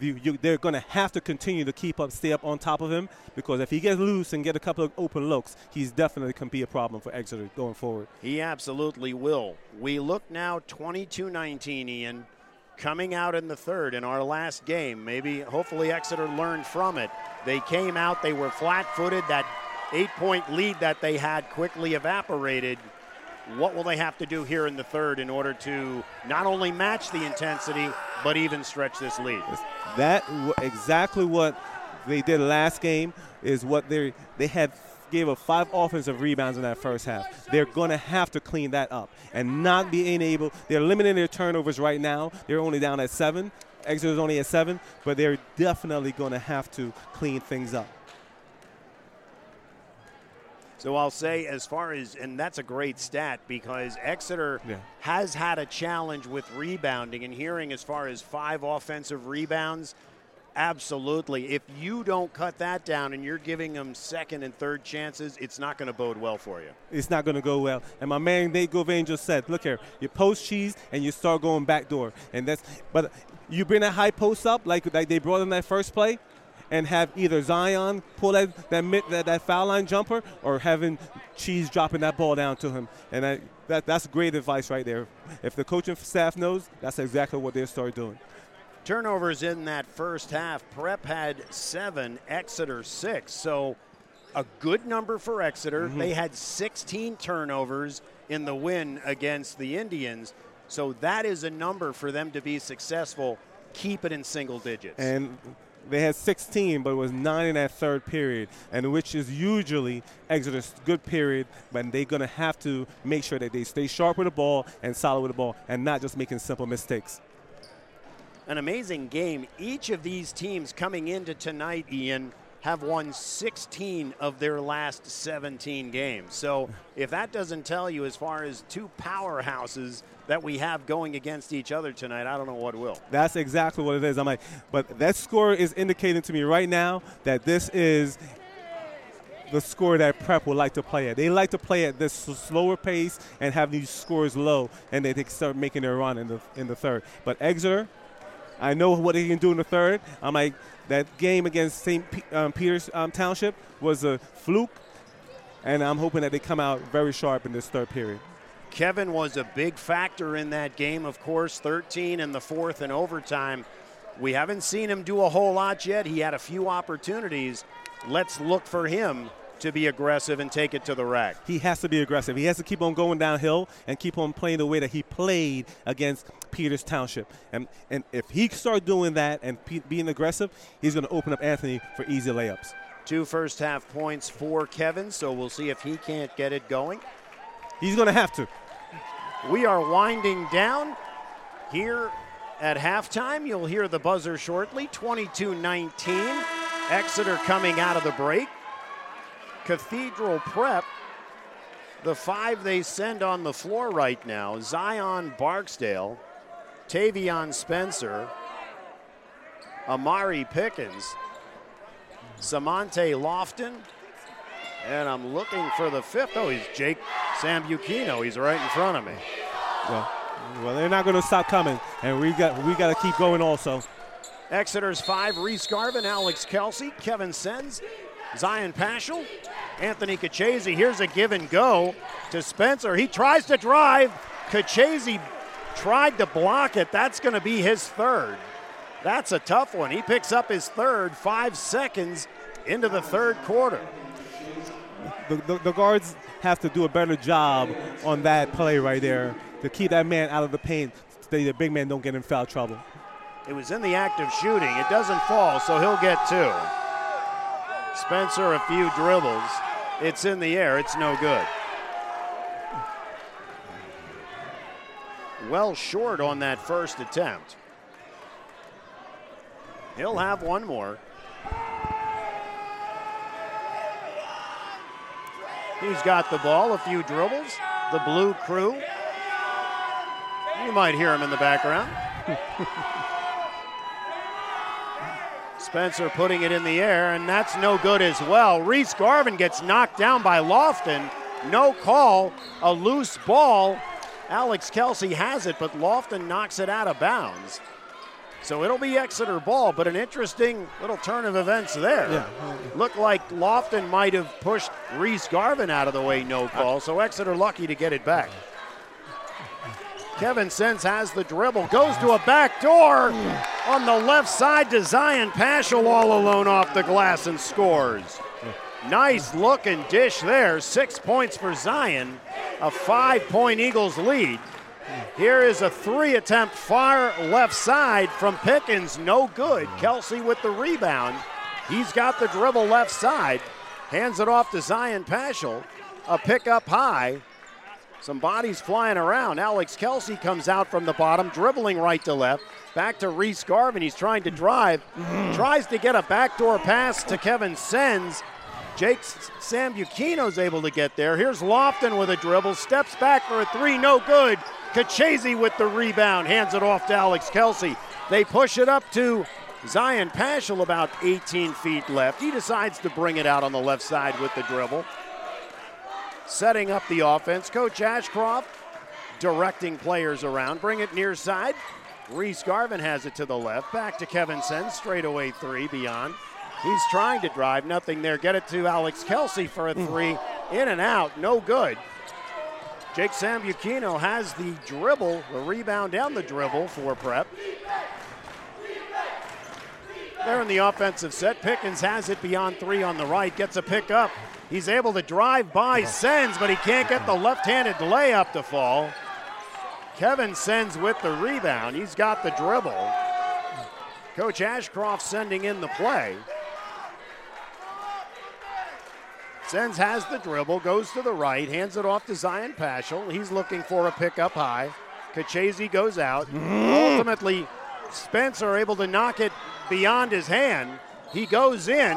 you, you, they're going to have to continue to keep up, stay up on top of him because if he gets loose and get a couple of open looks, he's definitely can be a problem for Exeter going forward. He absolutely will. We look now 22 19, Ian, coming out in the third in our last game. Maybe, hopefully, Exeter learned from it. They came out, they were flat footed. That eight point lead that they had quickly evaporated. What will they have to do here in the third in order to not only match the intensity, but even stretch this lead? That exactly what they did last game is what they they had gave up five offensive rebounds in that first half. They're going to have to clean that up and not being able. They're limiting their turnovers right now. They're only down at seven. Exeter's only at seven, but they're definitely going to have to clean things up. So I'll say, as far as, and that's a great stat because Exeter Yeah. has had a challenge with rebounding and hearing as far as five offensive rebounds. Absolutely. If you don't cut that down and you're giving them second and third chances, it's not going to bode well for you. It's not going to go well. And my man Nate Govain just said, "Look here, you post cheese and you start going back door, and that's but you bring that high post up like like they brought in that first play, and have either Zion pull that that, mid, that that foul line jumper or having Cheese dropping that ball down to him, and I, that that's great advice right there. If the coaching staff knows, that's exactly what they'll start doing. Turnovers in that first half. Prep had seven, Exeter six. So a good number for Exeter. Mm-hmm. They had 16 turnovers in the win against the Indians. So that is a number for them to be successful. Keep it in single digits. and they had 16, but it was nine in that third period, and which is usually Exeter's good period. But they're gonna have to make sure that they stay sharp with the ball and solid with the ball, and not just making simple mistakes. an amazing game. Each of these teams coming into tonight, Ian, have won 16 of their last 17 games. So if that doesn't tell you as far as two powerhouses that we have going against each other tonight, I don't know what will. That's exactly what it is. I'm like, but that score is indicating to me right now that this is the score that Prep would like to play at. They like to play at this slower pace and have these scores low, and they start making their run in the in the third. But Exeter, I know what they can do in the third. I'm like, that game against St. P- um, Peter's um, Township was a fluke, and I'm hoping that they come out very sharp in this third period. Kevin was a big factor in that game, of course, 13 in the fourth and overtime. We haven't seen him do a whole lot yet. He had a few opportunities. Let's look for him to be aggressive and take it to the rack. He has to be aggressive. He has to keep on going downhill and keep on playing the way that he played against Peters Township. And, and if he starts doing that and being aggressive, he's going to open up Anthony for easy layups. Two first half points for Kevin, so we'll see if he can't get it going. He's going to have to. We are winding down here at halftime. You'll hear the buzzer shortly 22 19. Exeter coming out of the break. Cathedral Prep, the five they send on the floor right now Zion Barksdale, Tavion Spencer, Amari Pickens, Samante Lofton, and I'm looking for the fifth. Oh, he's Jake Sambuchino. He's right in front of me. Well, well they're not going to stop coming, and we got we got to keep going also. Exeter's five: Reese Garvin, Alex Kelsey, Kevin Sens, Zion Paschal, Anthony Kachese. Here's a give and go to Spencer. He tries to drive. Kachese tried to block it. That's going to be his third. That's a tough one. He picks up his third five seconds into the third quarter. The, the, the, guards have to do a better job on that play right there to keep that man out of the paint so the big man don't get in foul trouble. It was in the act of shooting. It doesn't fall, so he'll get two. Spencer a few dribbles. It's in the air. It's no good. Well short on that first attempt. He'll have one more. He's got the ball, a few dribbles. The blue crew. You might hear him in the background. Spencer putting it in the air, and that's no good as well. Reese Garvin gets knocked down by Lofton. No call, a loose ball. Alex Kelsey has it, but Lofton knocks it out of bounds. So it'll be Exeter ball, but an interesting little turn of events there. Yeah. Looked like Lofton might have pushed Reese Garvin out of the way, no call. So Exeter lucky to get it back. Kevin Sens has the dribble, goes to a back door on the left side to Zion Paschal all alone off the glass and scores. Nice looking dish there. Six points for Zion. A five point Eagles lead. Here is a three attempt far left side from Pickens. No good. Mm. Kelsey with the rebound. He's got the dribble left side. Hands it off to Zion Paschal. A pick up high. Some bodies flying around. Alex Kelsey comes out from the bottom, dribbling right to left. Back to Reese Garvin. He's trying to drive. Mm. Tries to get a backdoor pass to Kevin Sens. Jake Sambuchino's able to get there. Here's Lofton with a dribble. Steps back for a three. No good. Kachese with the rebound. Hands it off to Alex Kelsey. They push it up to Zion Paschal about 18 feet left. He decides to bring it out on the left side with the dribble setting up the offense. Coach Ashcroft directing players around. Bring it near side. Reese Garvin has it to the left. Back to Kevin Sens. Straightaway three beyond. He's trying to drive. Nothing there. Get it to Alex Kelsey for a three. In and out. No good. Jake Sambuchino has the dribble, the rebound down the dribble for prep. There in the offensive set. Pickens has it beyond three on the right. Gets a pick up. He's able to drive by Sens, but he can't get the left handed layup to fall. Kevin Sens with the rebound. He's got the dribble. Coach Ashcroft sending in the play. Sens has the dribble, goes to the right, hands it off to Zion Paschal. He's looking for a pick up high. Kachese goes out. Ultimately, Spencer able to knock it beyond his hand. He goes in.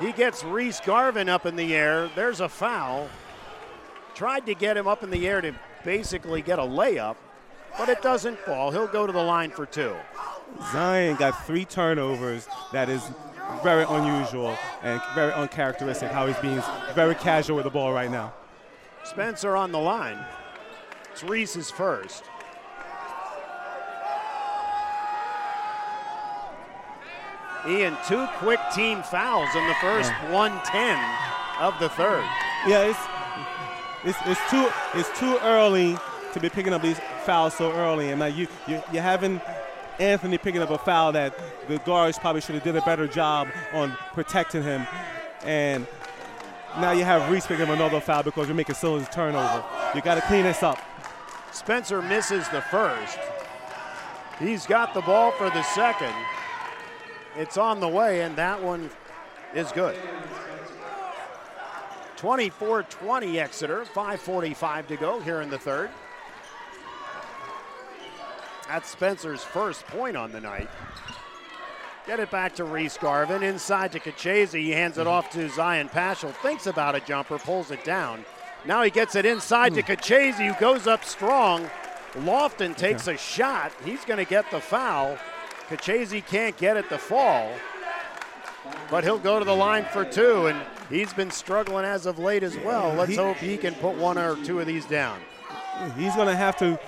He gets Reese Garvin up in the air. There's a foul. Tried to get him up in the air to basically get a layup, but it doesn't fall. He'll go to the line for two. Zion got three turnovers. That is very unusual and very uncharacteristic how he's being very casual with the ball right now. Spencer on the line. It's Reese's first. Ian, two quick team fouls in the first 110 of the third. Yeah, it's, it's, it's too it's too early to be picking up these fouls so early, and now you, you you're having Anthony picking up a foul that the guards probably should have did a better job on protecting him, and now you have Reese picking up another foul because you're making Siller's turnover. You got to clean this up. Spencer misses the first. He's got the ball for the second. It's on the way, and that one is good. 24 20 Exeter, 5.45 to go here in the third. That's Spencer's first point on the night. Get it back to Reese Garvin. Inside to Kachese. He hands it mm-hmm. off to Zion Paschal. Thinks about a jumper, pulls it down. Now he gets it inside to mm. Kachese, who goes up strong. Lofton takes a shot. He's going to get the foul. Kachese can't get it to fall, but he'll go to the line for two, and he's been struggling as of late as well. Let's He- hope he can put one or two of these down. He's going to have to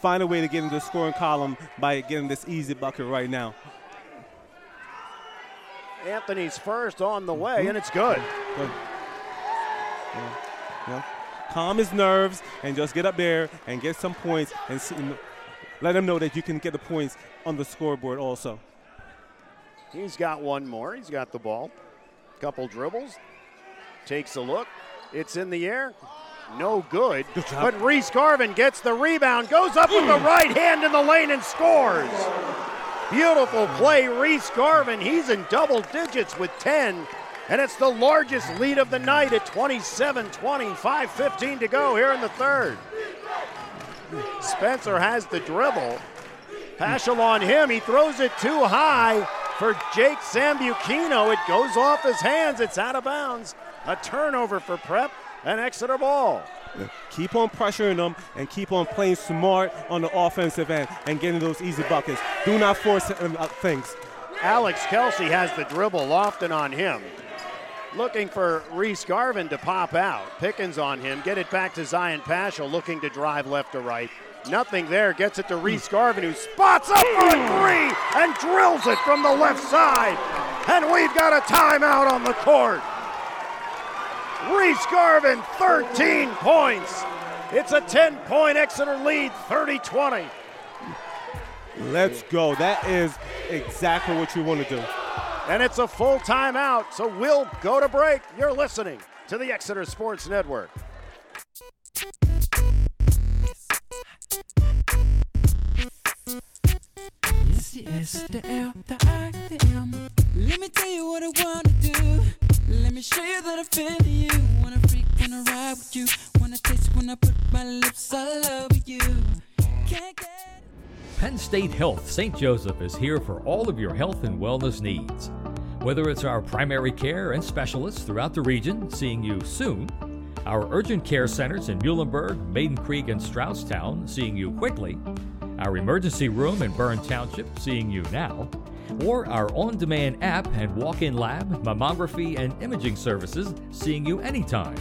find a way to get into the scoring column by getting this easy bucket right now. Anthony's first on the way, and it's good. Good. Yeah. Yeah. Calm his nerves and just get up there and get some points and, see, and let him know that you can get the points on the scoreboard also. He's got one more. He's got the ball. Couple dribbles. Takes a look. It's in the air. No good. Good. But Reese Garvin gets the rebound, goes up with the right hand in the lane and scores. Beautiful play, Reese Garvin. He's in double digits with 10. And it's the largest lead of the night at 27 20, 5.15 to go here in the third. Spencer has the dribble. Paschal on him. He throws it too high for Jake Sambuchino. It goes off his hands. It's out of bounds. A turnover for Prep. An Exeter ball. Keep on pressuring them and keep on playing smart on the offensive end and getting those easy buckets. Do not force uh, things. Alex Kelsey has the dribble. Lofton on him. Looking for Reese Garvin to pop out. Pickens on him. Get it back to Zion Paschal looking to drive left to right. Nothing there. Gets it to Reese Garvin who spots up for a three and drills it from the left side. And we've got a timeout on the court. Reese Garvin, 13 points. It's a 10 point Exeter lead, 30 20. Let's go. That is exactly what you want to do. And it's a full timeout, so we'll go to break. You're listening to the Exeter Sports Network. Yes, yes, the L, the I, the M. Let me tell you what I wanna do. Let me show you that I feel you. Wanna freak, wanna ride with you. Wanna taste when I put my lips all over you. Can't get. Penn State Health St. Joseph is here for all of your health and wellness needs. Whether it's our primary care and specialists throughout the region seeing you soon, our urgent care centers in Muhlenberg, Maiden Creek, and Strausstown seeing you quickly, our emergency room in Bern Township seeing you now, or our on demand app and walk in lab, mammography, and imaging services seeing you anytime.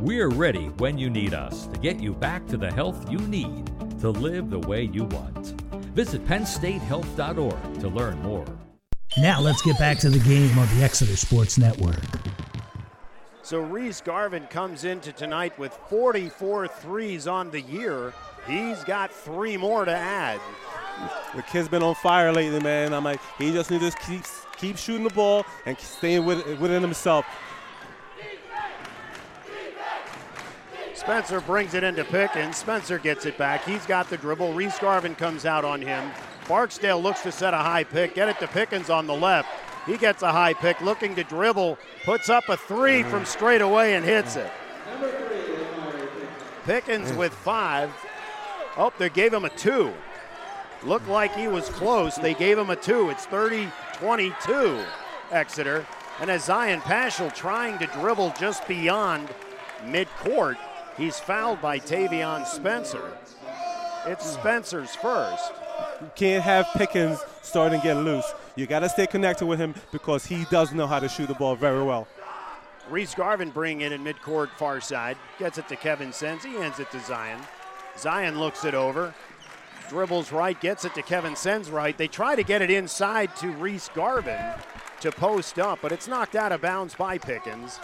We're ready when you need us to get you back to the health you need to live the way you want. Visit PennStateHealth.org to learn more. Now let's get back to the game on the Exeter Sports Network. So Reese Garvin comes into tonight with 44 threes on the year. He's got three more to add. The kid's been on fire lately, man. I'm like, he just needs to keep keep shooting the ball and staying with, within himself. Spencer brings it into Pickens. Spencer gets it back. He's got the dribble. Reese Garvin comes out on him. Barksdale looks to set a high pick. Get it to Pickens on the left. He gets a high pick, looking to dribble, puts up a three from mm-hmm. straight away and hits mm-hmm. it. Pickens with five. Oh, they gave him a two. Looked like he was close. They gave him a two. It's 30 22, Exeter. And as Zion Paschal trying to dribble just beyond midcourt, he's fouled by Tavion Spencer. It's hmm. Spencer's first. You can't have Pickens starting to get loose. You got to stay connected with him because he does know how to shoot the ball very well. Reese Garvin bringing it in at midcourt far side. Gets it to Kevin Sens. He hands it to Zion. Zion looks it over. Dribbles right, gets it to Kevin Sens right. They try to get it inside to Reese Garvin to post up, but it's knocked out of bounds by Pickens.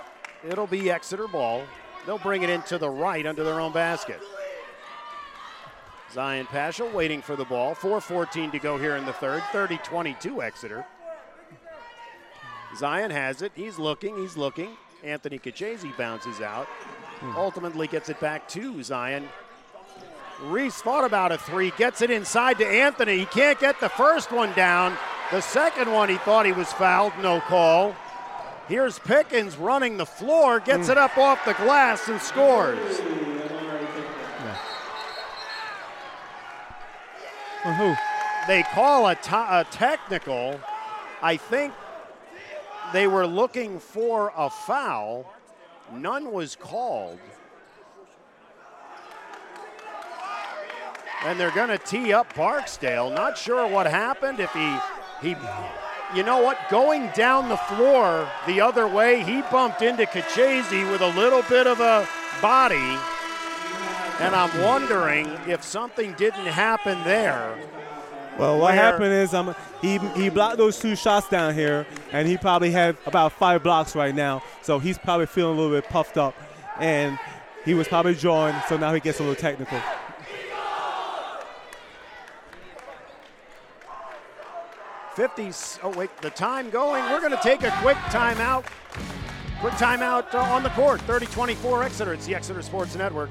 It'll be Exeter ball. They'll bring it into the right under their own basket. Zion Paschal waiting for the ball. 4.14 to go here in the third. 30 22 Exeter. Zion has it. He's looking. He's looking. Anthony Kachese bounces out. Ultimately gets it back to Zion. Reese thought about a three, gets it inside to Anthony. He can't get the first one down. The second one, he thought he was fouled, no call. Here's Pickens running the floor, gets it up off the glass and scores. Who? They call a, ti- a technical. I think they were looking for a foul. None was called. And they're going to tee up Barksdale. Not sure what happened. If he, he, you know what? Going down the floor the other way, he bumped into Kachese with a little bit of a body. And I'm wondering if something didn't happen there. Well, what happened is um, he he blocked those two shots down here, and he probably had about five blocks right now. So he's probably feeling a little bit puffed up, and he was probably drawing. So now he gets a little technical. Fifties. Oh wait, the time going. We're going to take a quick timeout. Quick timeout uh, on the court. 30-24 Exeter. It's the Exeter Sports Network.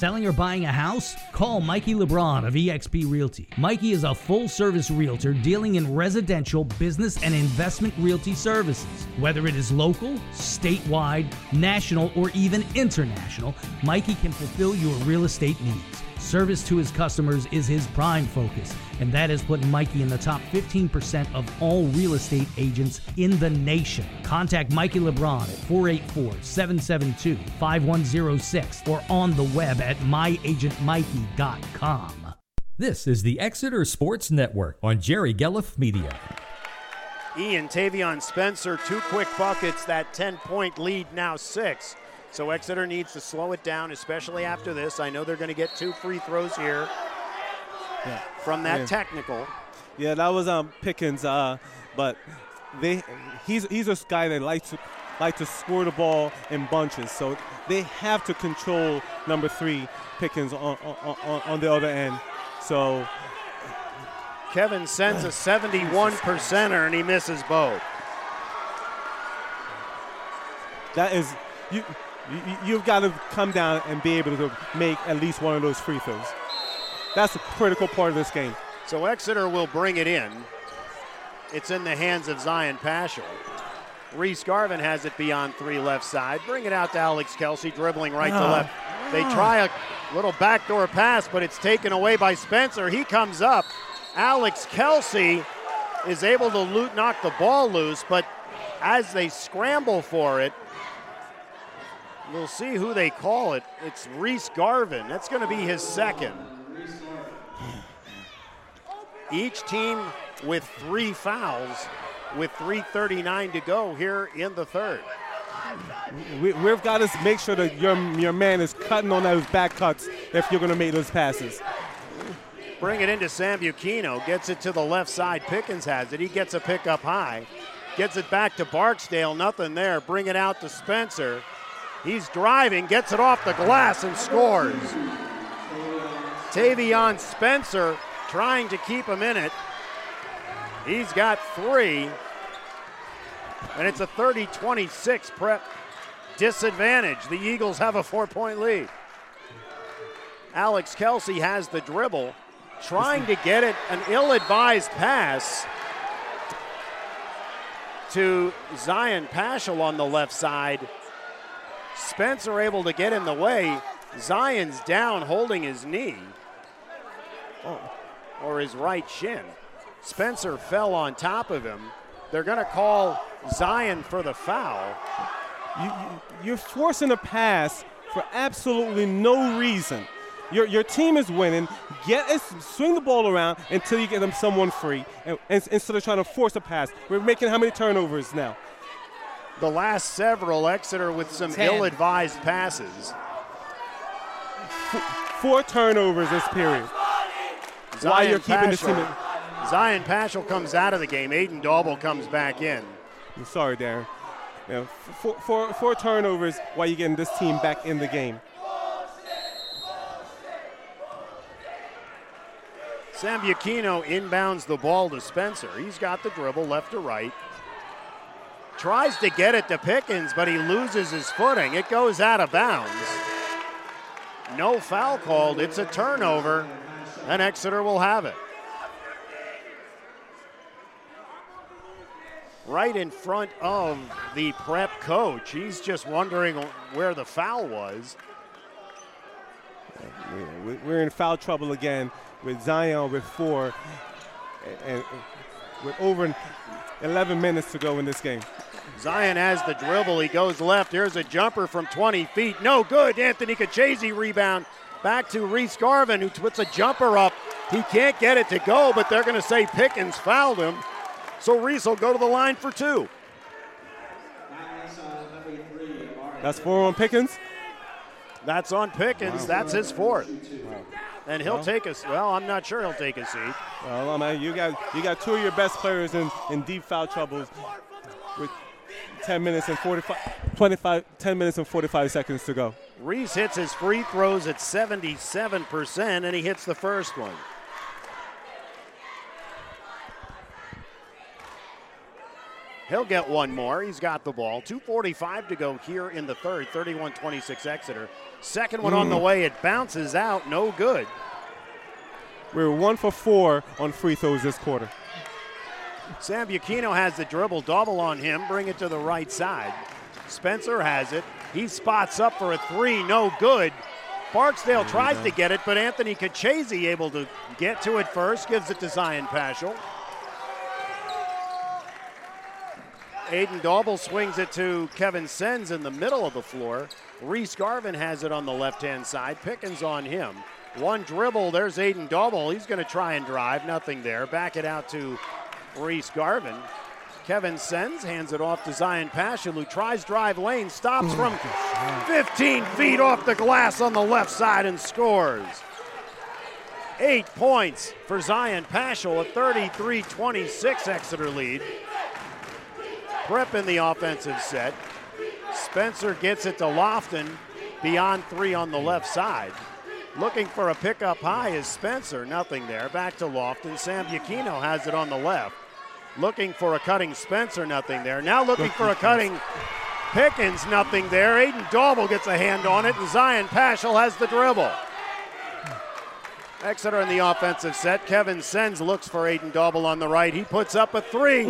Selling or buying a house? Call Mikey LeBron of eXp Realty. Mikey is a full service realtor dealing in residential, business, and investment realty services. Whether it is local, statewide, national, or even international, Mikey can fulfill your real estate needs. Service to his customers is his prime focus, and that has put Mikey in the top 15% of all real estate agents in the nation. Contact Mikey LeBron at 484 772 5106 or on the web at myagentmikey.com. This is the Exeter Sports Network on Jerry Gelliff Media. Ian Tavion Spencer, two quick buckets. That 10 point lead now six. So Exeter needs to slow it down, especially after this. I know they're going to get two free throws here from that Yeah. technical. Yeah, that was um Pickens, uh, but they he's he's a guy that likes to like to score the ball in bunches. So they have to control number three Pickens on on, on, the other end. So Kevin Sens a 71 percenter and he misses both. that is you you've got to come down and be able to make at least one of those free throws. That's a critical part of this game. So Exeter will bring it in. It's in the hands of Zion Paschal. Reese Garvin has it beyond three left side. Bring it out to Alex Kelsey, dribbling right to left. They try a little backdoor pass, but it's taken away by Spencer. He comes up. Alex Kelsey is able to loot, knock the ball loose, but as they scramble for it, we'll see who they call it. It's Reese Garvin. That's going to be his second. Each team with three fouls with 3.39 to go here in the third. We, we've got to make sure that your your man is cutting on those back cuts if you're going to make those passes. Bring it into Sambuchino, gets it to the left side. Pickens has it. He gets a pick up high. Gets it back to Barksdale, nothing there. Bring it out to Spencer. He's driving, gets it off the glass and scores. Tavion Spencer trying to keep him in it. He's got three. And it's a 30 26 prep disadvantage. The Eagles have a four point lead. Alex Kelsey has the dribble, trying to get it an ill advised pass to Zion Paschal on the left side. Spencer able to get in the way. Zion's down holding his knee oh. Or his right shin. Spencer fell on top of him. They're going to call Zion for the foul. You, you, you're forcing a pass for absolutely no reason. Your, your team is winning. Get it, swing the ball around until you get them someone free, and, and, instead of trying to force a pass. We're making how many turnovers now? The last several, Exeter with some Ten. ill-advised passes. Four turnovers this period. Why you're keeping this team? in- Zion Paschal comes out of the game. Aiden Dauble comes back in. I'm sorry, Darren. You know, f- four, four, four turnovers while you're getting this team back in the game. Sambuchino inbounds the ball to Spencer. He's got the dribble left to right. Tries to get it to Pickens, but he loses his footing. It goes out of bounds. No foul called. It's a turnover, and Exeter will have it. Right in front of the prep coach. He's just wondering where the foul was. We- We're in foul trouble again with Zion with four and, with over 11 minutes to go in this game. Zion has the dribble. He goes left. Here's a jumper from 20 feet. No good. Anthony Kachese rebound. Back to Reese Garvin, who puts a jumper up. He can't get it to go, but they're going to say Pickens fouled him. So Reese will go to the line for two. That's four on Pickens. That's on Pickens. That's his fourth. And he'll take us. Well, I'm not sure he'll take a seat. Well, man, you got you got two of your best players in, in deep foul troubles with 10 minutes and 45, 25, 10 minutes and 45 seconds to go. Reese hits his free throws at 77%, and he hits the first one. He'll get one more. He's got the ball. 2.45 to go here in the third. 31 26 Exeter. Second one on the mm. way. It bounces out. No good. We're one for four on free throws this quarter. Sambuchino has the dribble. Double on him. Bring it to the right side. Spencer has it. He spots up for a three. No good. Barksdale tries to get it, but Anthony Kachese able to get to it first. Gives it to Zion Paschal. Aiden Dauble swings it to Kevin Sens in the middle of the floor. Reese Garvin has it on the left hand side. Pickens on him. One dribble. There's Aiden Dauble. He's going to try and drive. Nothing there. Back it out to Reese Garvin. Kevin Sens, hands it off to Zion Paschal, who tries drive lane, stops from 15 feet off the glass on the left side and scores. Eight points for Zion Paschal, a 33 26 Exeter lead. Prep in the offensive set. Spencer gets it to Lofton beyond three on the left side. Looking for a pickup high is Spencer. Nothing there. Back to Lofton. Sambuchino has it on the left. Looking for a cutting Spencer. Nothing there. Now looking for a cutting Pickens. Nothing there. Aiden Dauble gets a hand on it, and Zion Paschal has the dribble. Exeter in the offensive set. Kevin Sens looks for Aiden Dauble on the right. He puts up a three,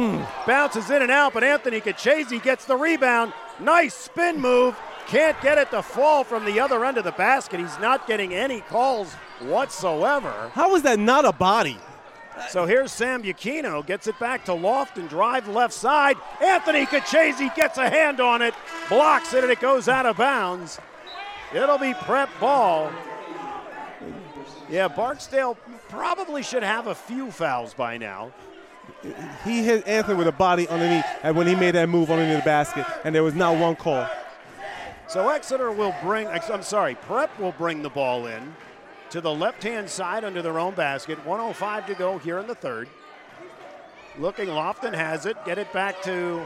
bounces in and out, but Anthony Kachese gets the rebound. Nice spin move. Can't get it to fall from the other end of the basket. He's not getting any calls whatsoever. How is that not a body? So here's Sambuchino, gets it back to Loft and drive left side. Anthony Kachese gets a hand on it, blocks it, and it goes out of bounds. It'll be prep ball. Yeah, Barksdale probably should have a few fouls by now. He hit Anthony with a body underneath and when he made that move underneath the basket, and there was not one call. So Exeter will bring, I'm sorry, Prep will bring the ball in to the left hand side under their own basket. 105 to go here in the third. Looking, Lofton has it. Get it back to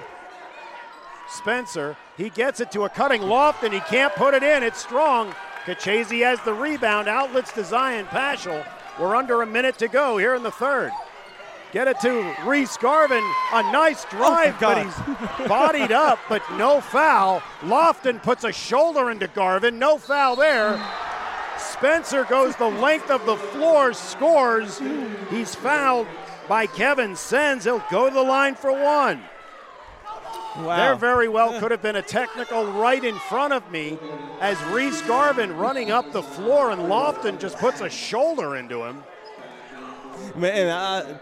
Spencer. He gets it to a cutting Lofton. He can't put it in. It's strong. Kachese has the rebound. Outlets to Zion Paschal. We're under a minute to go here in the third. Get it to Reese Garvin. A nice oh, drive, but he's bodied up, but no foul. Lofton puts a shoulder into Garvin. No foul there. Spencer goes the length of the floor, scores. He's fouled by Kevin Sens. He'll go to the line for one. Wow. There very well could have been a technical right in front of me as Reese Garvin running up the floor and Lofton just puts a shoulder into him. Man, uh,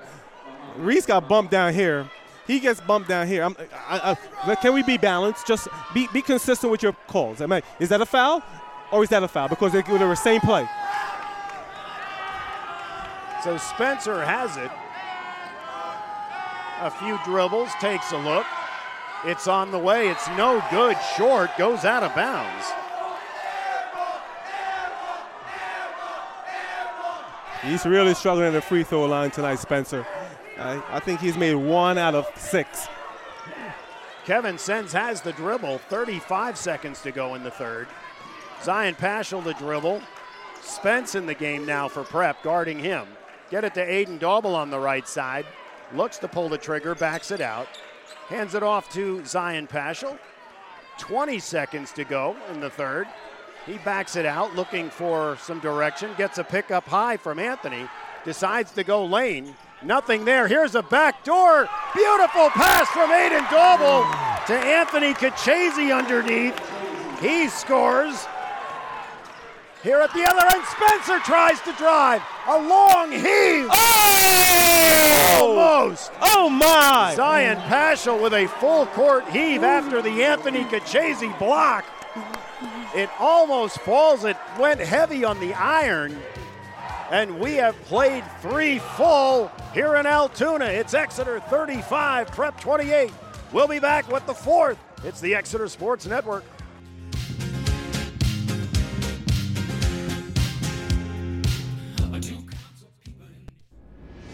Reese got bumped down here. He gets bumped down here. I'm, I, I, can we be balanced? Just be, be consistent with your calls. I mean, is that a foul or is that a foul? Because they, were the same play. So Spencer has it. A few dribbles, takes a look. It's on the way. It's no good. Short goes out of bounds. He's really struggling at the free throw line tonight, Spencer. I, I think he's made one out of six. Kevin Sens has the dribble. 35 seconds to go in the third. Zion Paschal the dribble. Spence in the game now for prep, guarding him. Get it to Aiden Dauble on the right side. Looks to pull the trigger, backs it out. Hands it off to Zion Paschal. 20 seconds to go in the third. He backs it out, looking for some direction. Gets a pick up high from Anthony. Decides to go lane. Nothing there. Here's a back door. Beautiful pass from Aiden Dauble to Anthony Kachese underneath. He scores. Here at the other end, Spencer tries to drive. A long heave. Oh! Almost. Oh my! Zion Paschal with a full court heave after the Anthony Kachese block. It almost falls. It went heavy on the iron. And we have played three full here in Altoona. It's Exeter 35, Prep 28. We'll be back with the fourth. It's the Exeter Sports Network.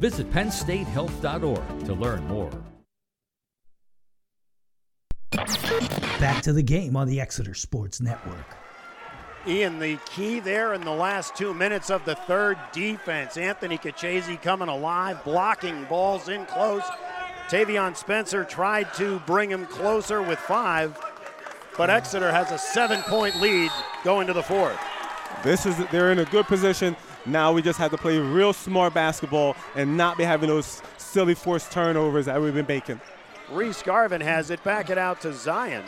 Visit PennStateHealth.org to learn more. Back to the game on the Exeter Sports Network. Ian, the key there in the last two minutes of the third defense. Anthony Kachese coming alive, blocking balls in close. Tavion Spencer tried to bring him closer with five, but Exeter has a seven point lead going to the fourth. This is they're in a good position. Now we just have to play real smart basketball and not be having those silly forced turnovers that we've been making. Reese Garvin has it, back it out to Zion.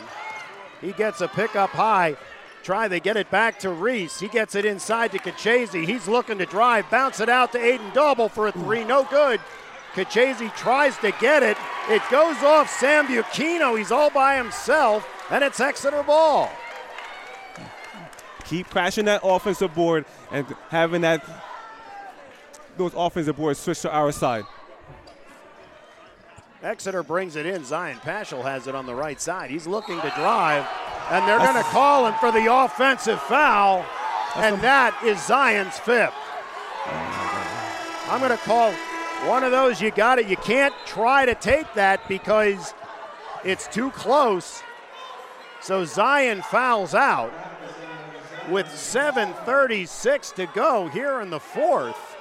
He gets a pick up high. Try, they get it back to Reese. He gets it inside to Kachese. He's looking to drive, bounce it out to Aiden Dauble for a three, no good. Kachese tries to get it. It goes off Sambuchino. He's all by himself, and it's Exeter ball. Keep crashing that offensive board and having that those offensive boards switch to our side. Exeter brings it in. Zion Paschal has it on the right side. He's looking to drive, and they're going to call him for the offensive foul, and that is Zion's fifth. I'm going to call one of those. You got it. You can't try to take that because it's too close. So Zion fouls out with 7:36 to go here in the fourth.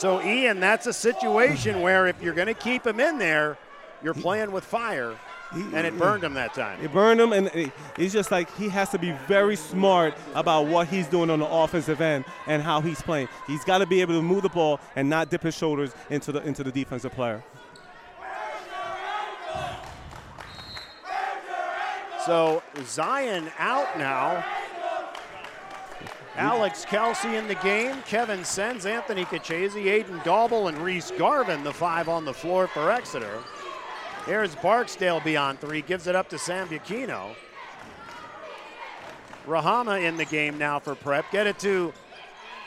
So, Ian, that's a situation where if you're going to keep him in there, you're playing with fire, and it burned him that time. It burned him, and it's just like he has to be very smart about what he's doing on the offensive end and how he's playing. He's got to be able to move the ball and not dip his shoulders into the into the defensive player. So Zion out now. Alex Kelsey in the game. Kevin Sens, Anthony Kachese, Aiden Dauble, and Reese Garvin, the five on the floor for Exeter. Here's Barksdale beyond three, gives it up to Sambuchino. Rahama in the game now for prep. Get it to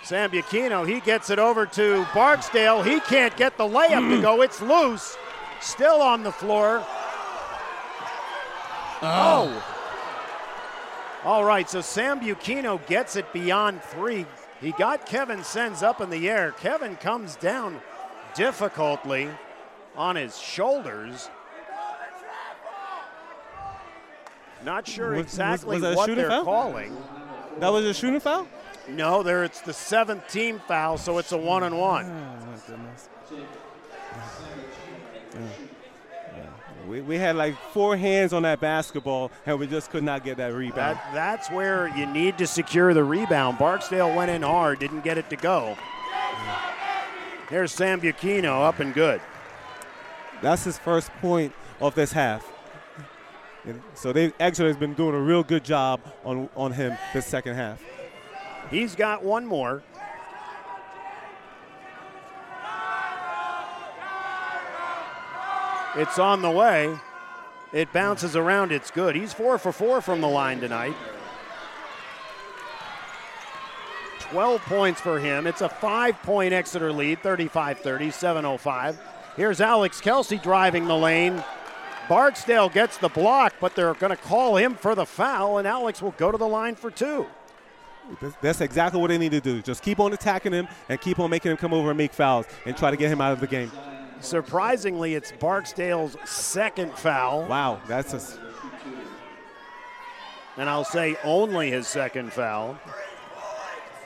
Sambuchino. He gets it over to Barksdale. He can't get the layup to go. It's loose. Still on the floor. Oh. oh. All right, so Sambuchino gets it beyond three. He got Kevin Sens up in the air. Kevin comes down difficultly on his shoulders. Not sure Was- was- exactly was that a what shooting they're foul? calling. That was a shooting foul? No, there it's the seventh team foul, so it's a one and one. Oh, my goodness. Yeah. Yeah. We, we had like four hands on that basketball, and we just could not get that rebound. That, that's where you need to secure the rebound. Barksdale went in hard, didn't get it to go. Here's Sambuchino up and good. That's his first point of this half. And So they Exeter has been doing a real good job on on him this second half. He's got one more. It's on the way. It bounces around. It's good. He's four for four from the line tonight. 12 points for him. It's a five point Exeter lead, 35 30, 705. Here's Alex Kelsey driving the lane. Barksdale gets the block, but they're going to call him for the foul, and Alex will go to the line for two. That's- That's exactly what they need to do. Just keep on attacking him and keep on making him come over and make fouls and try to get him out of the game. Surprisingly, it's Barksdale's second foul, Wow, that's a. and I'll say only his second foul.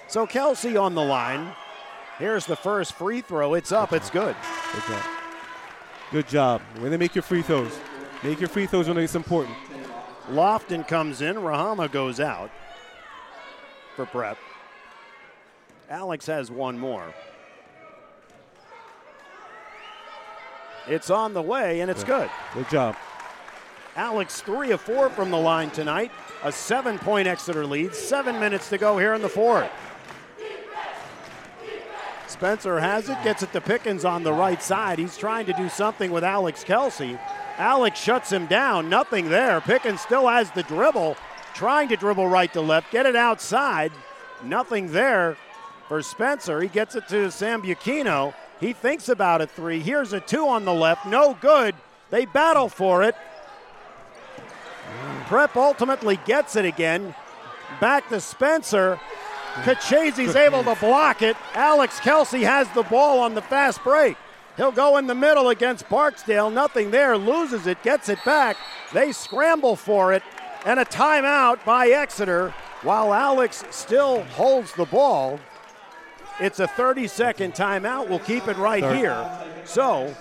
So Kelsey on the line. Here's the first free throw. It's up. It's good. good job. Good job. When they make your free throws, make your free throws when it's important. Lofton comes in. Rahama goes out for prep. Alex has one more. It's on the way, and it's good. Good job. Alex, three of four from the line tonight. A seven point Exeter lead. Seven minutes to go here in the fourth. Spencer has it, gets it to Pickens on the right side. He's trying to do something with Alex Kelsey. Alex shuts him down. Nothing there. Pickens still has the dribble, trying to dribble right to left, get it outside. Nothing there for Spencer. He gets it to Sambuchino. He thinks about a three. Here's a two on the left. No good. They battle for it. Prep ultimately gets it again. Back to Spencer. Kachese's able to block it. Alex Kelsey has the ball on the fast break. He'll go in the middle against Barksdale. Nothing there. Loses it. Gets it back. They scramble for it. And a timeout by Exeter while Alex still holds the ball. It's a 30 second timeout. We'll keep it right here. So,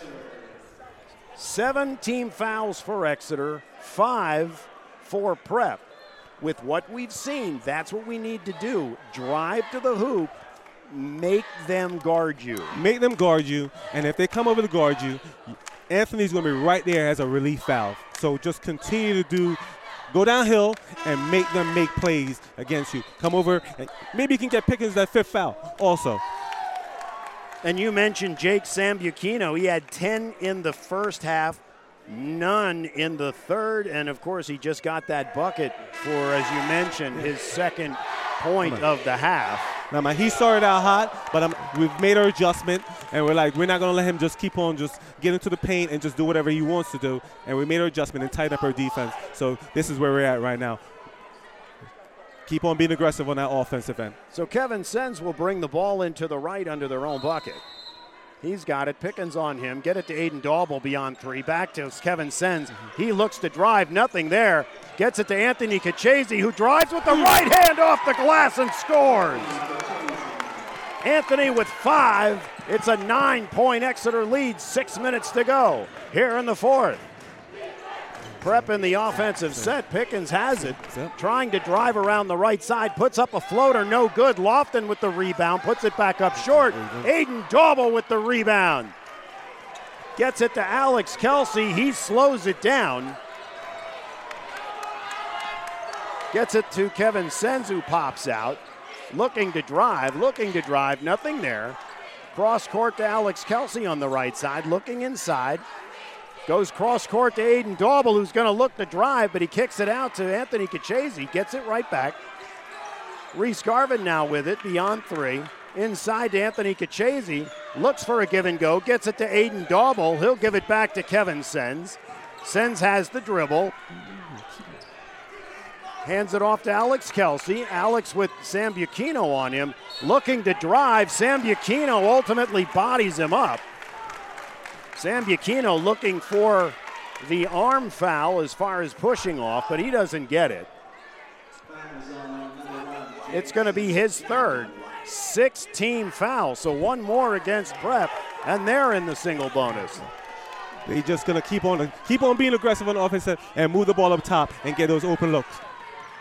seven team fouls for Exeter, five for prep. With what we've seen, that's what we need to do. Drive to the hoop, make them guard you. Make them guard you, and if they come over to guard you, Anthony's going to be right there as a relief valve. So just continue to do, go downhill and make them make plays against you. Come over, and maybe you can get Pickens that fifth foul also. And you mentioned Jake Sambuchino. He had 10 in the first half, none in the third. And of course, he just got that bucket for, as you mentioned, his second point of the half. Now, man, he started out hot, but um, we've made our adjustment, and we're like, we're not going to let him just keep on just get into the paint and just do whatever he wants to do. And we made our adjustment and tighten up our defense. So this is where we're at right now. Keep on being aggressive on that offensive end. So Kevin Sens will bring the ball into the right under their own bucket. He's got it. Pickens on him. Get it to Aiden Dauble beyond three. Back to Kevin Sens. He looks to drive. Nothing there. Gets it to Anthony Kachese, who drives with the right hand off the glass and scores. Anthony with five. It's a nine point Exeter lead. Six minutes to go here in the fourth. Prep in the offensive set. Pickens has it. Yep. Trying to drive around the right side. Puts up a floater. No good. Lofton with the rebound. Puts it back up short. Aiden Dauble with the rebound. Gets it to Alex Kelsey. He slows it down. Gets it to Kevin Senzu. Pops out. Looking to drive. Looking to drive. Nothing there. Cross court to Alex Kelsey on the right side. Looking inside. Goes cross court to Aiden Dauble, who's going to look to drive, but he kicks it out to Anthony Kachese. Gets it right back. Reese Garvin now with it beyond three. Inside to Anthony Kachese. Looks for a give and go. Gets it to Aiden Dauble. He'll give it back to Kevin Sens. Sens has the dribble. Hands it off to Alex Kelsey. Alex with Sambuchino on him, looking to drive. Sambuchino ultimately bodies him up. Sambuchino looking for the arm foul as far as pushing off, but he doesn't get it. It's going to be his third. Six team foul, so one more against Prep, and they're in the single bonus. They're just gonna keep on keep on being aggressive on offense and move the ball up top and get those open looks.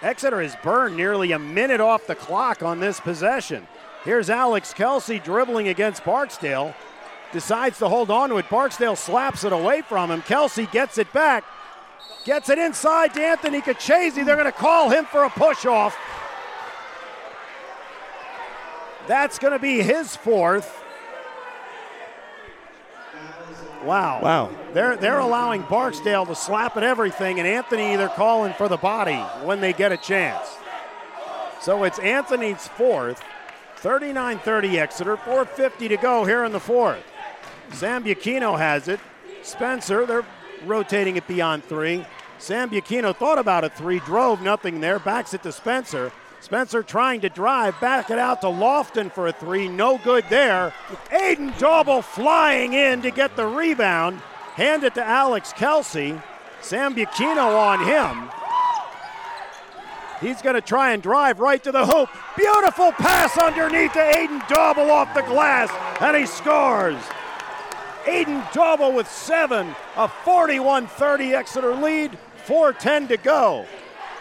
Exeter has burned nearly a minute off the clock on this possession. Here's Alex Kelsey dribbling against Barksdale. Decides to hold on to it. Barksdale slaps it away from him. Kelsey gets it back. Gets it inside to Anthony Kachese. They're going to call him for a push off. That's going to be his fourth. Wow. Wow. They're they're allowing Barksdale to slap at everything and Anthony they're calling for the body when they get a chance. So it's Anthony's fourth. 39-30 Exeter, 450 to go here in the fourth. Sambuchino has it. Spencer, they're rotating it beyond three. Sambuchino thought about a three, drove nothing there, backs it to Spencer. Spencer trying to drive, back it out to Lofton for a three, no good there. Aiden Dauble flying in to get the rebound, hand it to Alex Kelsey. Sambuchino on him. He's going to try and drive right to the hoop. Beautiful pass underneath to Aiden Dauble off the glass, and he scores. Aiden Dauble with seven, a 41 30 Exeter lead, 4.10 to go.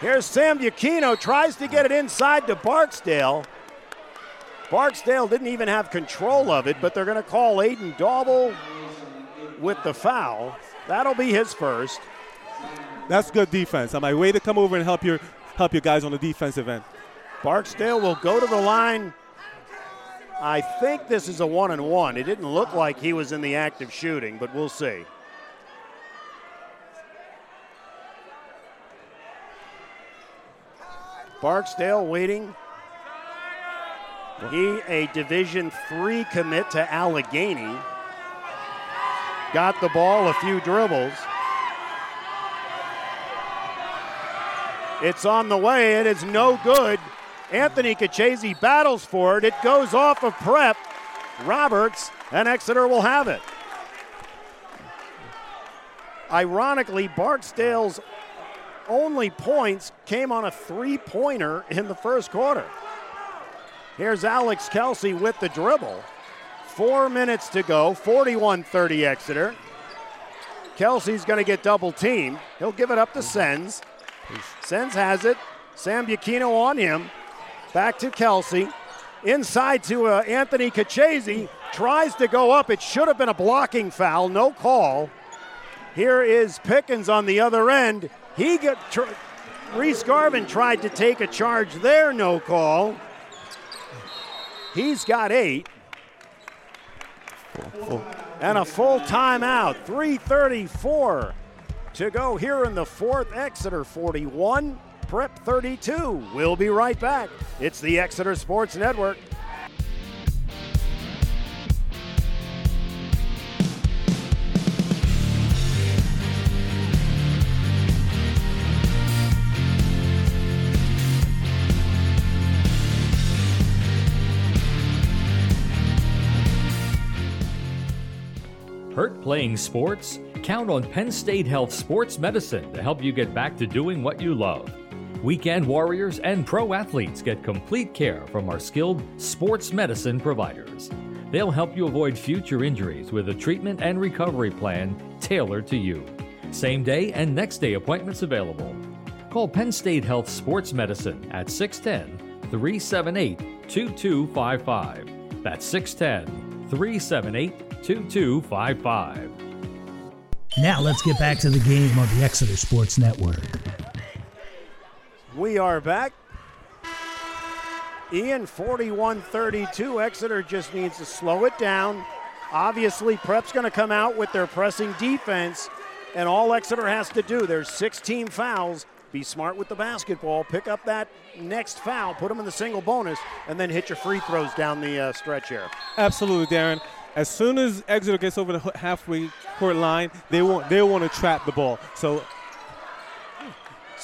Here's Sambuchino, tries to get it inside to Barksdale. Barksdale didn't even have control of it, but they're going to call Aiden Dauble with the foul. That'll be his first. That's good defense. I'm like, way to come over and help your help your guys on the defensive end. Barksdale will go to the line. I think this is a one and one. It didn't look like he was in the act of shooting, but we'll see. Barksdale waiting. He a Division three commit to Allegheny. Got the ball, a few dribbles. It's on the way. It is no good. Anthony Kachese battles for it. It goes off of prep. Roberts and Exeter will have it. Ironically, Barksdale's only points came on a three pointer in the first quarter. Here's Alex Kelsey with the dribble. Four minutes to go, 41 30 Exeter. Kelsey's going to get double teamed. He'll give it up to Sens. Sens has it. Sambuchino on him. Back to Kelsey. Inside to uh, Anthony Kachese. Tries to go up. It should have been a blocking foul. No call. Here is Pickens on the other end. He got tr- Reese Garvin tried to take a charge there. No call. He's got eight. And a full timeout. 334 to go here in the fourth. Exeter 41, Prep 32. We'll be right back. It's the Exeter Sports Network. Hurt playing sports? Count on Penn State Health Sports Medicine to help you get back to doing what you love. Weekend warriors and pro athletes get complete care from our skilled sports medicine providers. They'll help you avoid future injuries with a treatment and recovery plan tailored to you. Same day and next day appointments available. Call Penn State Health Sports Medicine at 610 378 2255. That's 610 378 2255. Now let's get back to the game on the Exeter Sports Network. We are back. Ian 41 32. Exeter just needs to slow it down. Obviously, Prep's going to come out with their pressing defense, and all Exeter has to do, there's 16 fouls. Be smart with the basketball. Pick up that next foul, put them in the single bonus, and then hit your free throws down the uh, stretch here. Absolutely, Darren. As soon as Exeter gets over the halfway court line, they want they want to trap the ball. So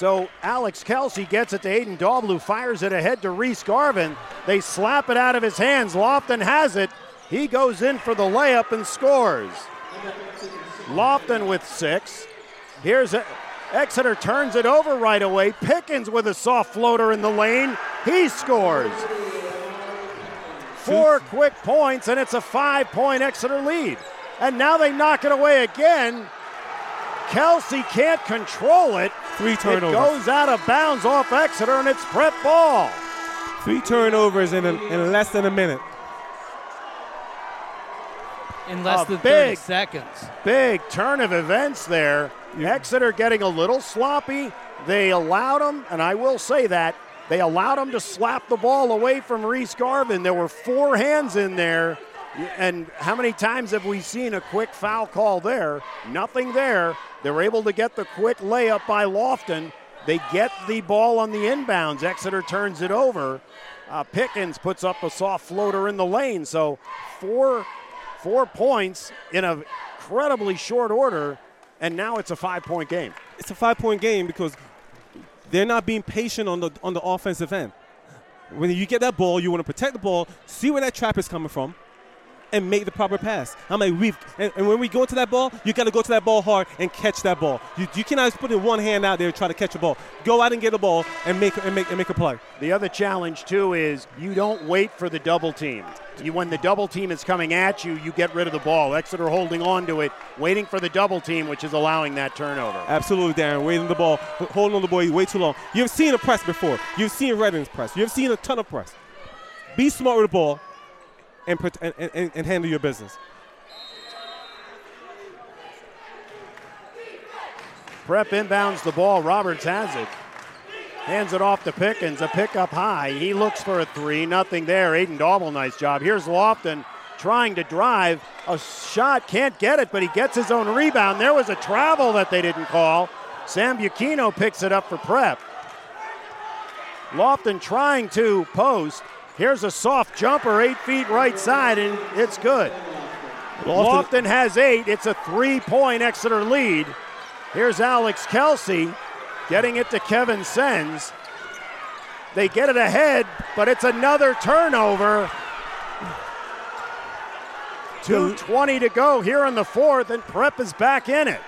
So Alex Kelsey gets it to Aiden Dauble, who fires it ahead to Reese Garvin. They slap it out of his hands. Lofton has it. He goes in for the layup and scores. Lofton with six. Here's a, Exeter turns it over right away. Pickens with a soft floater in the lane. He scores. Four quick points, and it's a five point Exeter lead. And now they knock it away again. Kelsey can't control it. Three turnovers. It goes out of bounds off Exeter, and it's prep ball. Three turnovers in, a, in less than a minute. In less A than big- 30 seconds. Big turn of events there. Exeter getting a little sloppy. They allowed them, and I will say that, they allowed them to slap the ball away from Reese Garvin. There were four hands in there. And how many times have we seen a quick foul call there? Nothing there. They're able to get the quick layup by Lofton. They get the ball on the inbounds. Exeter turns it over. Uh, Pickens puts up a soft floater in the lane. So four, four points in a incredibly short order, and now it's a five-point game. It's a five point game because they're not being patient on the on the offensive end. When you get that ball, you want to protect the ball, see where that trap is coming from, and make the proper pass. I'm like, we've and, and when we go to that ball, you got to go to that ball hard and catch that ball. You, you cannot just put in one hand out there and try to catch a ball. Go out and get a ball and make and make and make a play. The other challenge too is you don't wait for the double team. You when the double team is coming at you, you get rid of the ball. Exeter holding on to it, waiting for the double team, which is allowing that turnover. Absolutely, Darren. Waiting the ball, holding on the ball way too long. You've seen a press before. You've seen Reading's press. You've seen a ton of press. Be smart with the ball and, and, and, and handle your business. Prep inbounds the ball. Roberts has it. Hands it off to Pickens. A pick up high. He looks for a three. Nothing there. Aiden Dauble, nice job. Here's Lofton trying to drive. A shot. Can't get it, but he gets his own rebound. There was a travel that they didn't call. Sambuchino picks it up for Prep. Lofton trying to post. Here's a soft jumper, eight feet right side, and it's good. Lofton has eight. It's a three point Exeter lead. Here's Alex Kelsey getting it to Kevin Sens. They get it ahead, but it's another turnover. 2.20 to go here in the fourth, and Prep is back in it.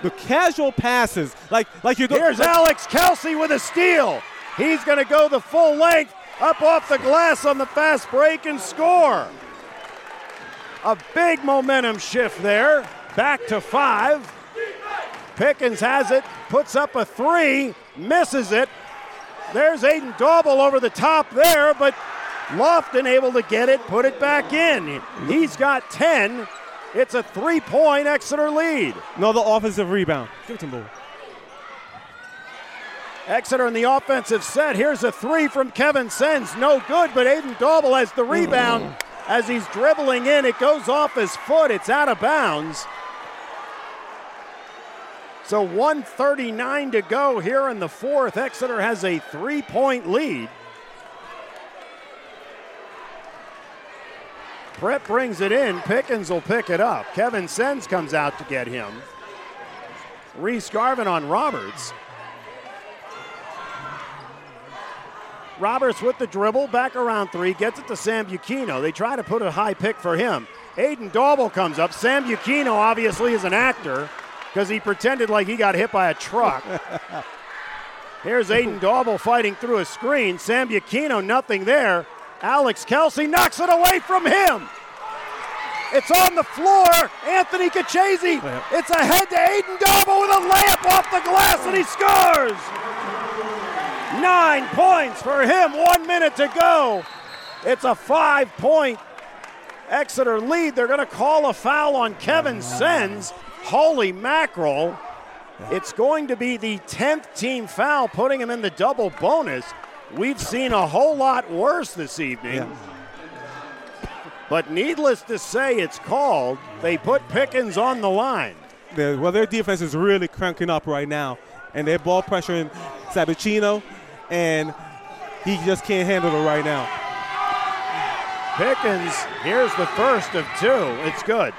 The casual passes, like like you're going. Here's Alex Kelsey with a steal. He's going to go the full length up off the glass on the fast break and score. A big momentum shift there. Back to five. Pickens has it, puts up a three, misses it. There's Aiden Dauble over the top there, but Lofton able to get it, put it back in. He's got 10. It's a three point Exeter lead. Another offensive rebound. Give it to. Exeter in the offensive set. Here's a three from Kevin Sens. No good, but Aiden Dauble has the rebound as he's dribbling in. It goes off his foot. It's out of bounds. So 139 to go here in the fourth. Exeter has a three point lead. Prep brings it in. Pickens will pick it up. Kevin Sens comes out to get him. Reese Garvin on Roberts. Roberts with the dribble, back around three, gets it to Sambuchino. They try to put a high pick for him. Aiden Dauble comes up. Sambuchino obviously is an actor because he pretended like he got hit by a truck. Here's Aiden Dauble fighting through a screen. Sambuchino, nothing there. Alex Kelsey knocks it away from him. It's on the floor. Anthony Cachese. It's ahead to Aiden Dauble with a layup off the glass, and he scores. Nine points for him. One minute to go. It's a five point Exeter lead. They're going to call a foul on Kevin Sens. Holy mackerel. It's going to be the 10th team foul, putting him in the double bonus. We've seen a whole lot worse this evening. But needless to say, it's called. They put Pickens on the line. Well, their defense is really cranking up right now, and they're ball pressuring Sambuchino, and he just can't handle it right now. Pickens, here's the first of two. It's good.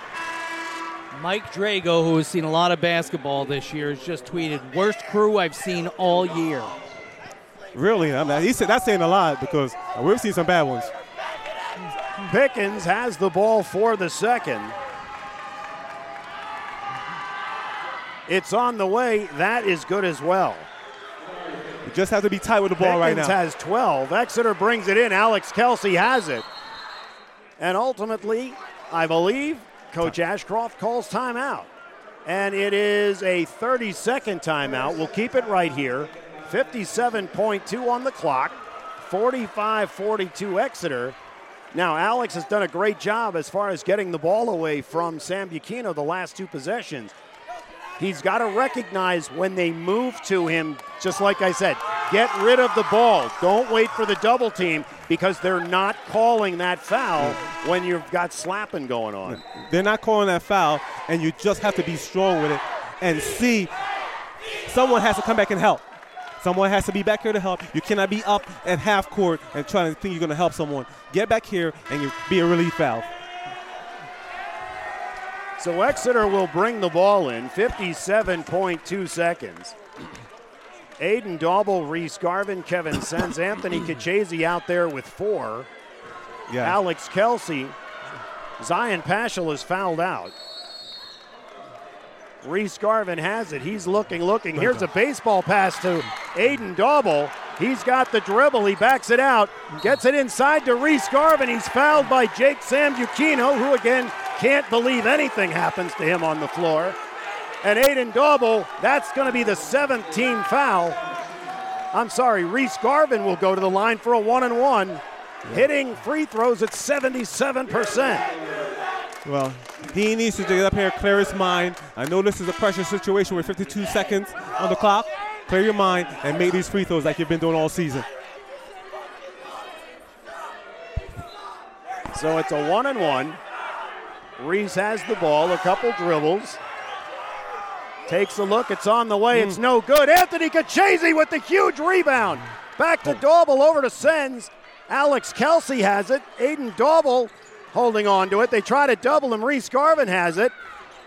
Mike Drago, who has seen a lot of basketball this year, has just tweeted, worst crew I've seen all year. Really? I mean, he said that's saying a lot because we've seen some bad ones. Pickens has the ball for the second. It's on the way. That is good as well. Just have to be tight with the ball Pickens right now. has 12. Exeter brings it in. Alex Kelsey has it. And ultimately, I believe Coach Ashcroft calls timeout. And it is a 30 second timeout. We'll keep it right here. 57.2 on the clock. 45 42 Exeter. Now, Alex has done a great job as far as getting the ball away from Sambuchino the last two possessions. He's got to recognize when they move to him, just like I said, get rid of the ball. Don't wait for the double team because they're not calling that foul when you've got slapping going on. They're not calling that foul, and you just have to be strong with it and see someone has to come back and help. Someone has to be back here to help. You cannot be up at half court and trying to think you're going to help someone. Get back here and you be a relief valve. So Exeter will bring the ball in 57.2 seconds. Aiden Dauble, Reese Garvin, Kevin Sens, Anthony Kachese out there with four. Yeah. Alex Kelsey. Zion Paschal is fouled out. Reese Garvin has it. He's looking, looking. Here's a baseball pass to Aiden Dauble. He's got the dribble. He backs it out. Gets it inside to Reese Garvin. He's fouled by Jake Sam who again can't believe anything happens to him on the floor. And Aiden Dauble, that's going to be the seventh team foul. I'm sorry, Reese Garvin will go to the line for a one and one, hitting free throws at 77%. Well, he needs to get up here, clear his mind. I know this is a pressure situation with 52 seconds on the clock. Clear your mind and make these free throws like you've been doing all season. So it's a one and one. Reese has the ball, a couple dribbles. Takes a look, it's on the way, it's mm. no good. Anthony Kachese with the huge rebound. Back to oh. Dauble, over to Sens. Alex Kelsey has it. Aiden Dauble holding on to it. They try to double him. Reese Garvin has it.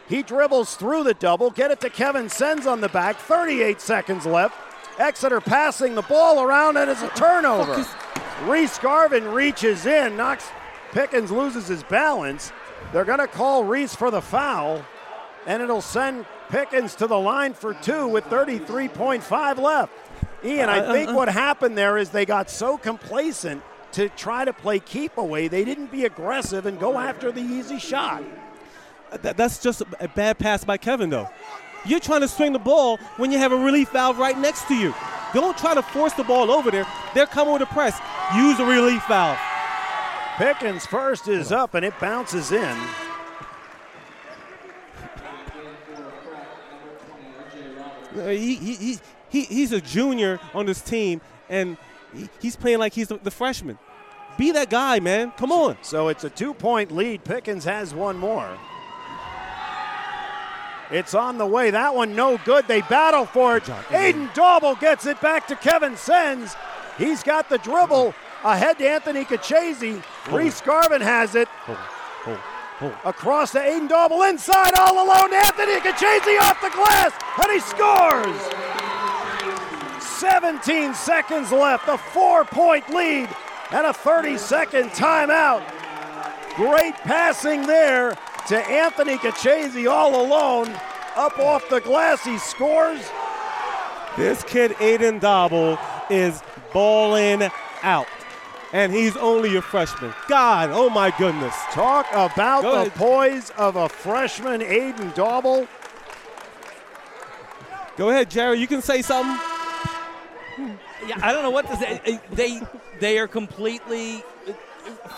He dribbles through the double. Get it to Kevin Sens on the back. 38 seconds left. Exeter passing the ball around and it's a turnover. Reese Garvin reaches in, knocks Pickens loses his balance. They're going to call Reese for the foul, and it'll send Pickens to the line for two with 33.5 left. Ian, I uh, uh, think uh. what happened there is they got so complacent to try to play keep away, they didn't be aggressive and go after the easy shot. That's just a bad pass by Kevin, though. You're trying to swing the ball when you have a relief valve right next to you. Don't try to force the ball over there. They're coming with a press. Use a relief valve. Pickens first is up and it bounces in. Uh, He, he, he, he, he's a junior on this team, and he, he's playing like he's the, the freshman. Be that guy, man. Come on. So it's a two point lead. Pickens has one more. It's on the way. That one no good. They battle for it. Aiden Dauble gets it back to Kevin Sens. He's got the dribble ahead to Anthony Kachese. Reese Garvin has it. Across to Aiden Dauble inside all alone. Anthony Kachese off the glass and he scores. 17 seconds left. A four point lead and a 30 second timeout. Great passing there to Anthony Kachese all alone. Up off the glass, he scores. This kid, Aiden Dauble, is balling out. And he's only a freshman. God, oh my goodness. Talk about Go the ahead. poise of a freshman, Aiden Dauble. Go ahead, Jerry. You can say something. Yeah, I don't know what to say. Uh, They they are completely uh,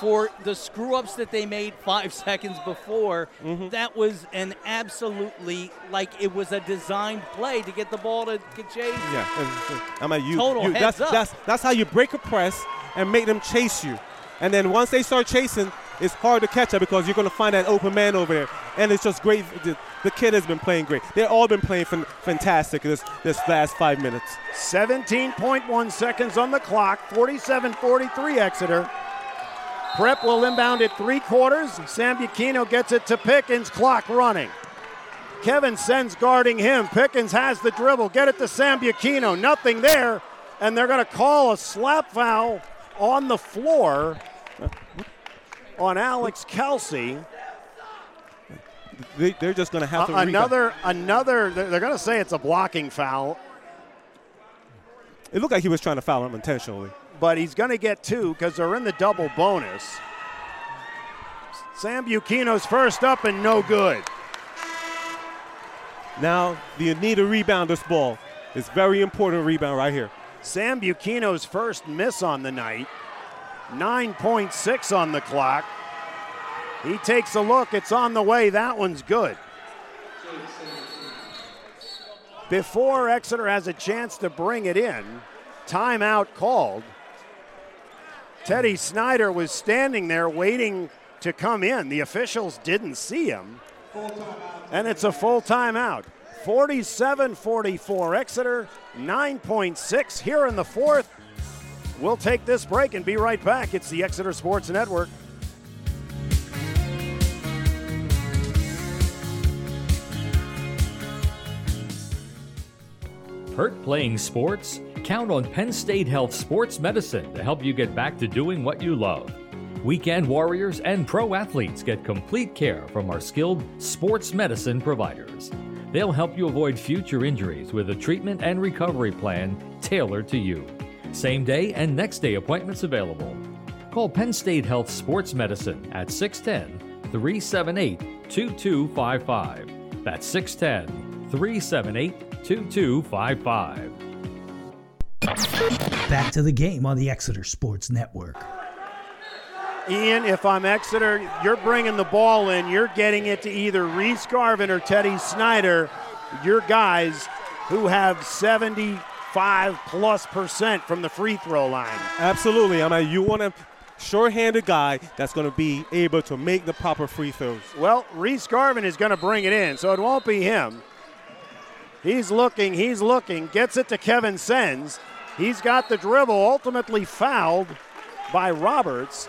for the screw ups that they made five seconds before. Mm-hmm. That was an absolutely like it was a designed play to get the ball to Kachase. Yeah, and I'm at you. Total you- heads that's, up. That's, that's how you break a press and make them chase you. And then once they start chasing, it's hard to catch up because you're going to find that open man over there. And it's just great. The, the kid has been playing great. They've all been playing fan- fantastic this, this last five minutes. 17.1 seconds on the clock, 47 43 Exeter. Prep will inbound at three quarters. Sambuchino gets it to Pickens, clock running. Kevin Sens guarding him. Pickens has the dribble. Get it to Sambuchino. Nothing there. And they're going to call a slap foul on the floor on Alex Kelsey. They, are just going to have to uh, another another. They're, they're going to say it's a blocking foul. It looked like he was trying to foul him intentionally. But he's going to get two because they're in the double bonus. Sambuchino's first up and no good. Now the Anita rebounder ball. is very important rebound right here. Sambuchino's first miss on the night. 9.6 on the clock. He takes a look. It's on the way. That one's good. Before Exeter has a chance to bring it in, timeout called. Teddy Snyder was standing there waiting to come in. The officials didn't see him. And it's a full timeout. 47 44 Exeter, 9.6 here in the fourth. We'll take this break and be right back. It's the Exeter Sports Network. Hurt playing sports? Count on Penn State Health Sports Medicine to help you get back to doing what you love. Weekend warriors and pro athletes get complete care from our skilled sports medicine providers. They'll help you avoid future injuries with a treatment and recovery plan tailored to you. Same day and next day appointments available. Call Penn State Health Sports Medicine at 610 378 2255. That's 610 378 2255. Back to the game on the Exeter Sports Network. Ian, if I'm Exeter, you're bringing the ball in. You're getting it to either Reese Garvin or Teddy Snyder, your guys who have 75 plus percent from the free throw line. Absolutely. I mean, you want a sure-handed guy that's going to be able to make the proper free throws. Well, Reese Garvin is going to bring it in, so it won't be him. He's looking, he's looking, gets it to Kevin Sens. He's got the dribble, ultimately fouled by Roberts.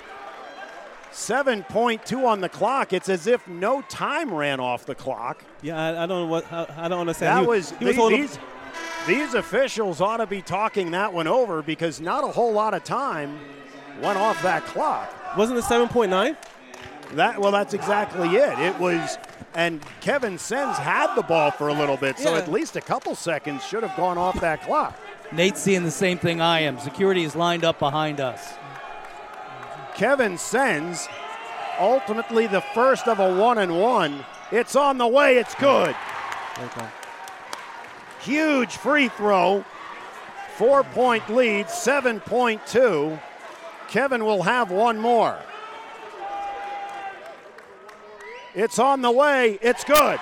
7.2 on the clock. It's as if no time ran off the clock. Yeah, I, I don't know what I, I, don't understand. That he, was, he was these, these officials ought to be talking that one over because not a whole lot of time went off that clock. Wasn't it 7.9? That well, that's exactly it. It was, and Kevin Sens had the ball for a little bit, so Yeah. at least a couple seconds should have gone off that clock. Nate's seeing the same thing I am. Security is lined up behind us. Kevin Sens, ultimately the first of a one and one. It's on the way. It's good. Okay. Huge free throw. Four point lead, 7.2. Kevin will have one more. It's on the way. It's good.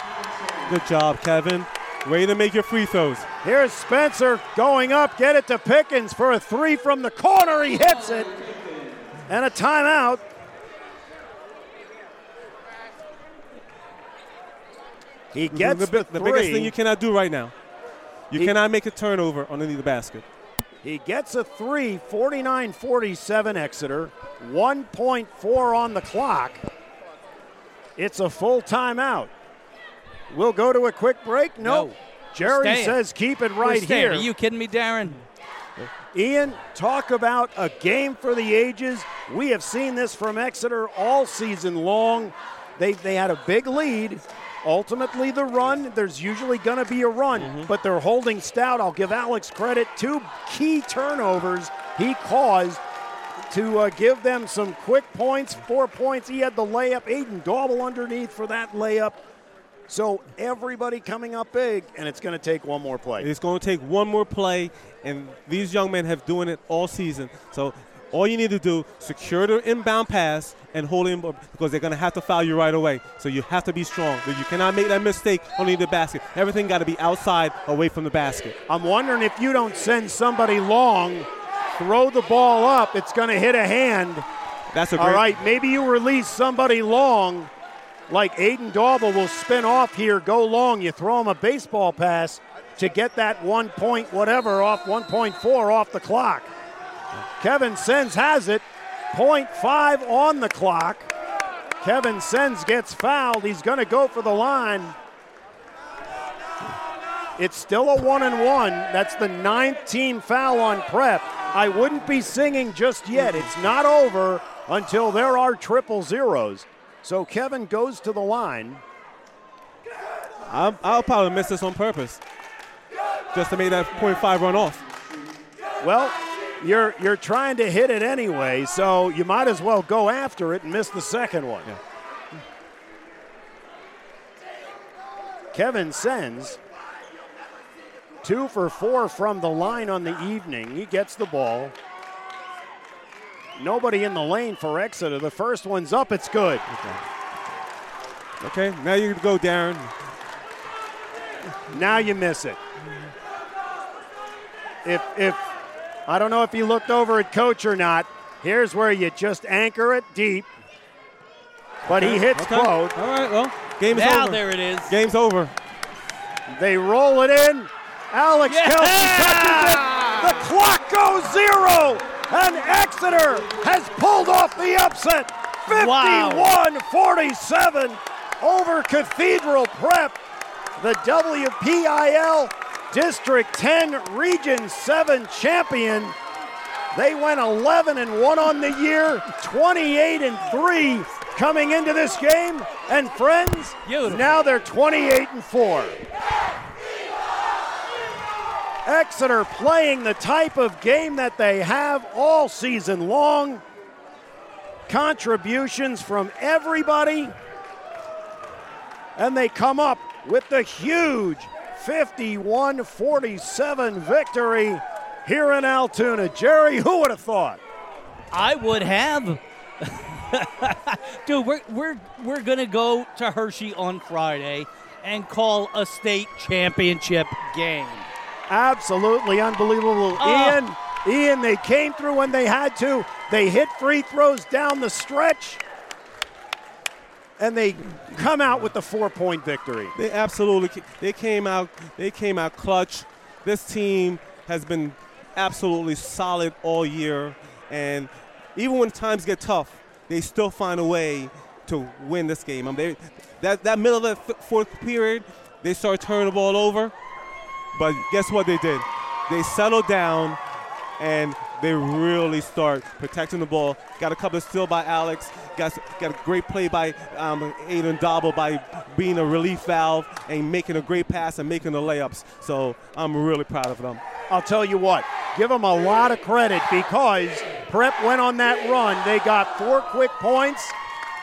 Good job, Kevin. Way to make your free throws. Here's Spencer going up. Get it to Pickens for a three from the corner. He hits it. And a timeout. He gets the, the, the biggest thing you cannot do right now. You He- cannot make a turnover underneath the basket. He gets a three, 49 47 Exeter, 1.4 on the clock. It's a full timeout. We'll go to a quick break. No. No. Jerry says keep it right here. Are you kidding me, Darren? Ian, talk about a game for the ages. We have seen this from Exeter all season long. They, they had a big lead. Ultimately, the run, there's usually going to be a run, but they're holding stout. I'll give Alex credit. Two key turnovers he caused to uh, give them some quick points, four points. He had the layup. Aiden Dauble underneath for that layup. So everybody coming up big, and it's going to take one more play. It's going to take one more play, and these young men have doing it all season. So all you need to do, secure the inbound pass and hold him because they're going to have to foul you right away. So you have to be strong. You cannot make that mistake underneath the basket. Everything got to be outside, away from the basket. I'm wondering if you don't send somebody long, throw the ball up, it's going to hit a hand. That's a great. right, maybe you release somebody long, like Aiden Dauble will spin off here, go long. You throw him a baseball pass to get that one point, whatever, off 1.4 off the clock. Kevin Sens has it, 0.5 on the clock. Kevin Sens gets fouled. He's going to go for the line. It's still a one and one. That's the 19 foul on prep. I wouldn't be singing just yet. It's not over until there are triple zeros. So Kevin goes to the line. I'll, I'll probably miss this on purpose, just to make that .5 run off. Well, you're you're trying to hit it anyway, so you might as well go after it and miss the second one. Yeah. Kevin Sens two for four from the line on the evening. He gets the ball. Nobody in the lane for Exeter. The first one's up. It's good. Okay, now you go, Darren. Now you miss it. If if I don't know if you looked over at coach or not. Here's where you just anchor it deep. But he hits okay. quote. All right, well, game's now over. there it is. Game's over. They roll it in. Alex Yeah! Kelsey touches it. The clock goes zero. And Exeter has pulled off the upset. 51 47 over Cathedral Prep. The WPIL District 10 Region 7 champion. They went 11 and 1 on the year, 28 and 3 coming into this game. And friends, Beautiful. now they're 28 and 4. Exeter playing the type of game that they have all season long. Contributions from everybody. And they come up with the huge 51 47 victory here in Altoona. Jerry, who would have thought? I would have. Dude, we're, we're, we're going to go to Hershey on Friday and call a state championship game. Absolutely unbelievable. Oh. Ian, Ian, they came through when they had to. They hit free throws down the stretch. And they come out with the four-point victory. They absolutely they came out they came out clutch. This team has been absolutely solid all year, and even when times get tough, they still find a way to win this game. I mean, they, that that middle of the fourth period, they start turning the ball over, but guess what they did? They settled down, and they really start protecting the ball. Got a couple of steal by Alex. Got, got a great play by um, Aiden Dauble by being a relief valve and making a great pass and making the layups. So I'm really proud of them. I'll tell you what, give them a lot of credit because Prep went on that run. They got four quick points.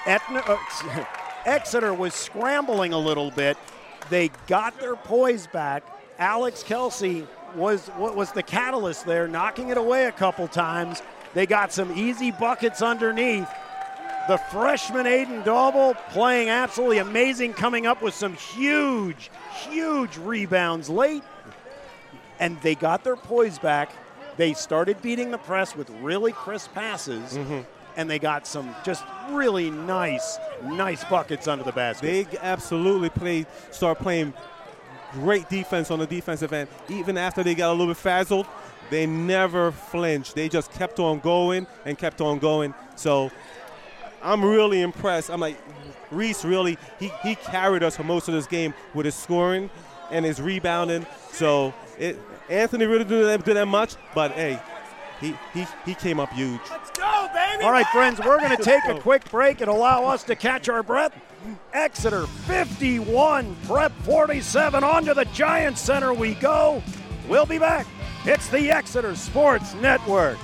Etna, uh, Exeter was scrambling a little bit. They got their poise back. Alex Kelsey was what was the catalyst there, knocking it away a couple times. They got some easy buckets underneath. The freshman Aiden Dauble playing absolutely amazing, coming up with some huge, huge rebounds late and they got their poise back. They started beating the press with really crisp passes, mm-hmm. and they got some just really nice, nice buckets under the basket. They absolutely played, start playing great defense on the defensive end. Even after they got a little bit frazzled, they never flinched. They just kept on going and kept on going. So I'm really impressed. I'm like, Reese really, he, he carried us for most of this game with his scoring and his rebounding. So it, Anthony really didn't do that, do that much, but hey, he, he, he came up huge. Let's go, baby! All right, friends, we're going to take a quick break and allow us to catch our breath. Exeter 51, Prep 47. On to the Giant Center we go. We'll be back. It's the Exeter Sports Network.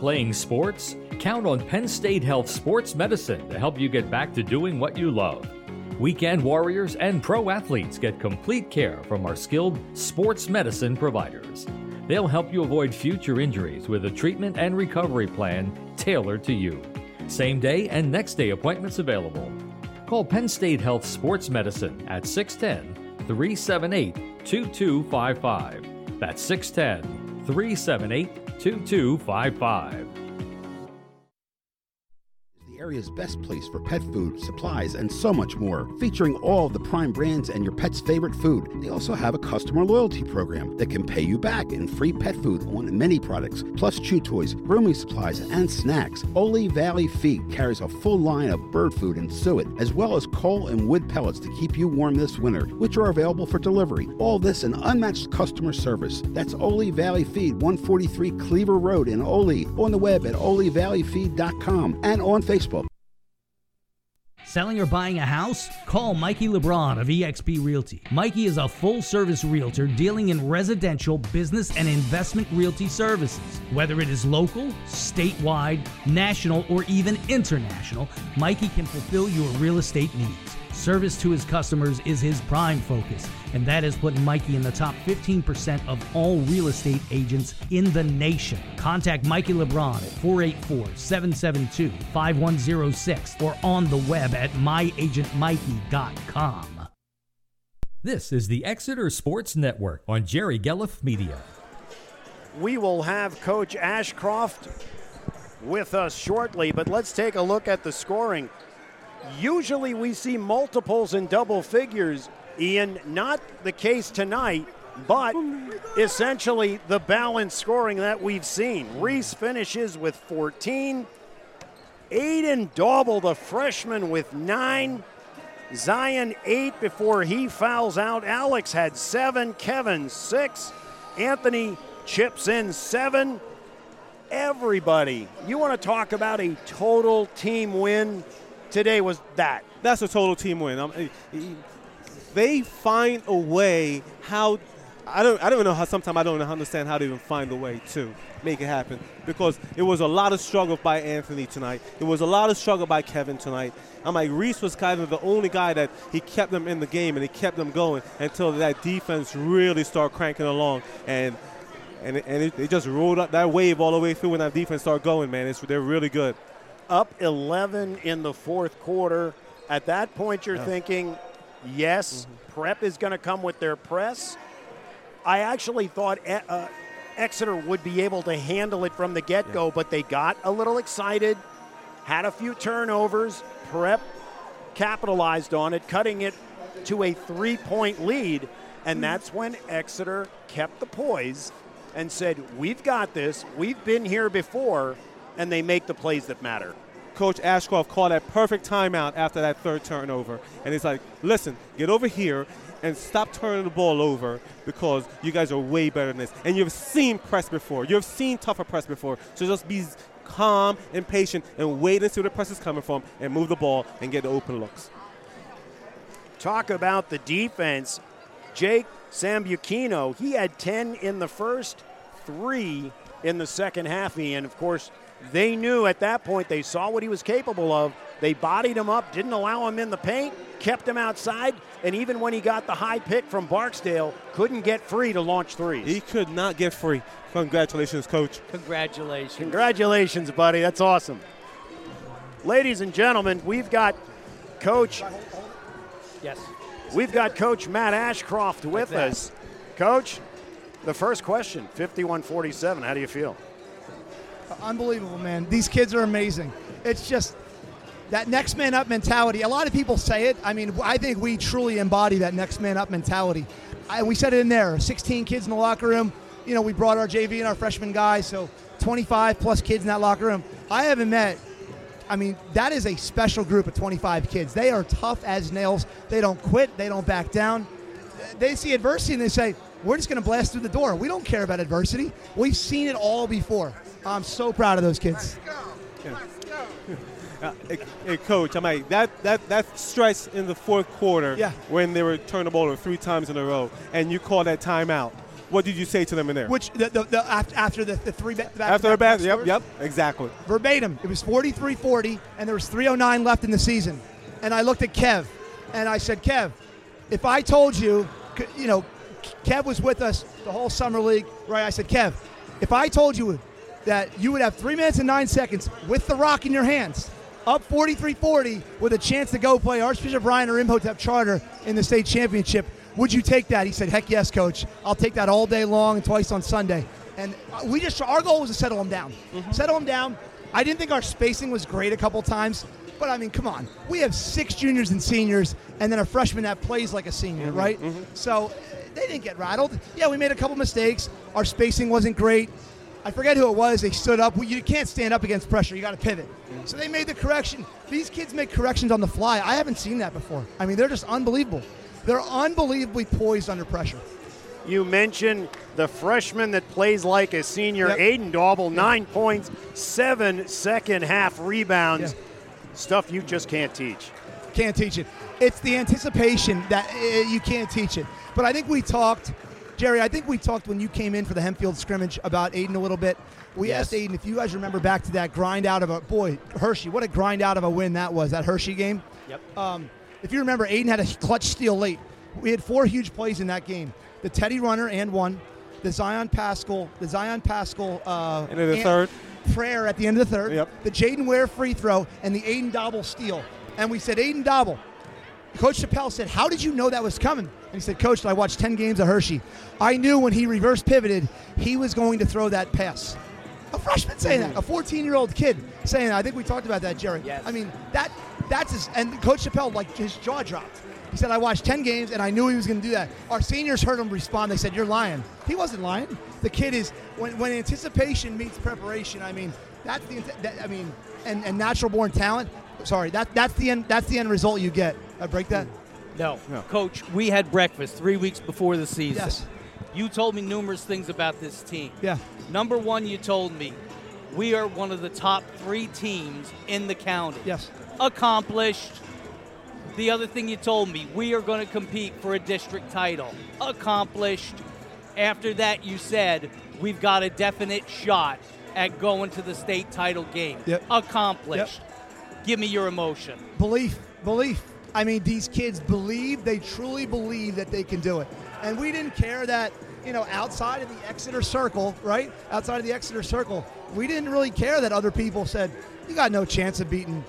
Playing sports? Count on Penn State Health Sports Medicine to help you get back to doing what you love. Weekend warriors and pro athletes get complete care from our skilled sports medicine providers. They'll help you avoid future injuries with a treatment and recovery plan tailored to you. Same day and next day appointments available. Call Penn State Health Sports Medicine at 610 378 2255. That's 610 378 2255. Area's best place for pet food, supplies, and so much more. Featuring all the prime brands and your pet's favorite food. They also have a customer loyalty program that can pay you back in free pet food on many products, plus chew toys, grooming supplies, and snacks. Oley Valley Feed carries a full line of bird food and suet, as well as coal and wood pellets to keep you warm this winter, which are available for delivery. All this and unmatched customer service. That's Oley Valley Feed, 143 Cleaver Road in Oley, on the web at oleyvalleyfeed.com and on Facebook. Selling or buying a house? Call Mikey LeBron of eXp Realty. Mikey is a full service realtor dealing in residential, business, and investment realty services. Whether it is local, statewide, national, or even international, Mikey can fulfill your real estate needs. Service to his customers is his prime focus, and that has put Mikey in the top 15% of all real estate agents in the nation. Contact Mikey LeBron at 484 772 5106 or on the web at myagentmikey.com. This is the Exeter Sports Network on Jerry Gelliff Media. We will have Coach Ashcroft with us shortly, but let's take a look at the scoring. Usually we see multiples in double figures. Ian, not the case tonight, but essentially the balanced scoring that we've seen. Reese finishes with 14. Aiden Dauble, the freshman, with nine. Zion, eight before he fouls out. Alex had seven. Kevin, six. Anthony chips in seven. Everybody, you want to talk about a total team win? Today was that. That's a total team win. Um, eh, eh, they find a way how I don't I don't know how sometimes I don't understand how to even find a way to make it happen because it was a lot of struggle by Anthony tonight. It was a lot of struggle by Kevin tonight. I'm like Reese was kind of the only guy that he kept them in the game and he kept them going until that defense really started cranking along and and and it, it just rolled up that wave all the way through when that defense started going. Man, it's, they're really good. Up 11 in the fourth quarter. At that point, you're Yeah. thinking, yes, mm-hmm. prep is going to come with their press. I actually thought E- uh, Exeter would be able to handle it from the get go, but they got a little excited, had a few turnovers. Prep capitalized on it, cutting it to a three point lead. And hmm. that's when Exeter kept the poise and said, We've got this, we've been here before, and they make the plays that matter. Coach Ashcroft called that perfect timeout after that third turnover. And he's like, listen, get over here and stop turning the ball over because you guys are way better than this. And you've seen press before. You've seen tougher press before. So just be calm and patient and wait and see where the press is coming from and move the ball and get the open looks. Talk about the defense. Jake Sambuchino, he had 10 in the first, three in the second half. And of course, they knew at that point, they saw what he was capable of. They bodied him up, didn't allow him in the paint, kept him outside, and even when he got the high pick from Barksdale, couldn't get free to launch threes. He could not get free. Congratulations, coach. Congratulations. Congratulations, buddy. That's awesome. Ladies and gentlemen, we've got Coach Yes. We've got Coach Matt Ashcroft with that. us. Coach, the first question, 51-47. How do you feel? Unbelievable, man. These kids are amazing. It's just that next man up mentality. A lot of people say it. I mean, I think we truly embody that next man up mentality. I, we said it in there 16 kids in the locker room. You know, we brought our JV and our freshman guys, so 25 plus kids in that locker room. I haven't met, I mean, that is a special group of 25 kids. They are tough as nails. They don't quit, they don't back down. They see adversity and they say, we're just going to blast through the door. We don't care about adversity. We've seen it all before. I'm so proud of those kids. Uh, hey, hey, coach, I'm like that that that stress in the fourth quarter Yeah. when they were turning the ball over three times in a row, and you call that timeout. what did you say to them in there? Which the, the, the after, after the, the three back After the back, yep, yep, exactly. verbatim. It was 43-40, and there was 309 left in the season. And I looked at Kev, and I said, Kev, if I told you, you know, Kev was with us the whole summer league, right? I said, Kev, if I told you that you would have three minutes and nine seconds with the rock in your hands, up 43-40 with a chance to go play Archbishop Ryan or Imhotep Charter in the state championship, would you take that? He said, heck yes, coach. I'll take that all day long and twice on Sunday. And we just, our goal was to settle him down. Settle him down. I didn't think our spacing was great a couple times, but I mean, come on. We have six juniors and seniors, and then a freshman that plays like a senior, right? So uh, they didn't get rattled. Yeah, we made a couple mistakes. Our spacing wasn't great. I forget who it was. They stood up. You can't stand up against pressure. You got to pivot. So they made the correction. These kids make corrections on the fly. I haven't seen that before. I mean, they're just unbelievable. They're unbelievably poised under pressure. You mentioned the freshman that plays like a senior, Yep. Aiden Dauble, nine points, seven second half rebounds. Stuff you just can't teach. Can't teach it. It's the anticipation that uh, you can't teach it. But I think we talked, Jerry. I think we talked when you came in for the Hempfield scrimmage about Aiden a little bit. We Yes. asked Aiden if you guys remember back to that grind out of a boy Hershey. What a grind out of a win that was. That Hershey game. Yep. Um, if you remember, Aiden had a clutch steal late. We had four huge plays in that game. The Teddy runner and one, the Zion Pascal, the Zion Pascal, uh, And the third. prayer at the end of the third, Yep. the Jaden Ware free throw, and the Aiden Dauble steal. And we said, Aiden Dauble. Coach Chappelle said, How did you know that was coming? And he said, Coach, I watched 10 games of Hershey. I knew when he reverse pivoted, he was going to throw that pass. A freshman saying that, a 14 year old kid saying that. I think we talked about that, Jerry. Yes. I mean, that that's his, and Coach Chappelle, like, his jaw dropped. He said, I watched 10 games and I knew he was going to do that. Our seniors heard him respond. They said, You're lying. He wasn't lying. The kid is, when, when anticipation meets preparation, I mean, that's the, that, I mean, and, and natural born talent, sorry, that, that's, the end, that's the end result you get. I break that? No. Coach, we had breakfast three weeks before the season. Yes. You told me numerous things about this team. Yeah. Number one, you told me we are one of the top three teams in the county. Yes. Accomplished. The other thing you told me, we are going to compete for a district title. Accomplished. After that, you said we've got a definite shot at going to the state title game. Yep. Accomplished. Give me your emotion. Belief, belief. I mean, these kids believe, they truly believe that they can do it. And we didn't care that, you know, outside of the Exeter circle, right? Outside of the Exeter circle, we didn't really care that other people said, you got no chance of beating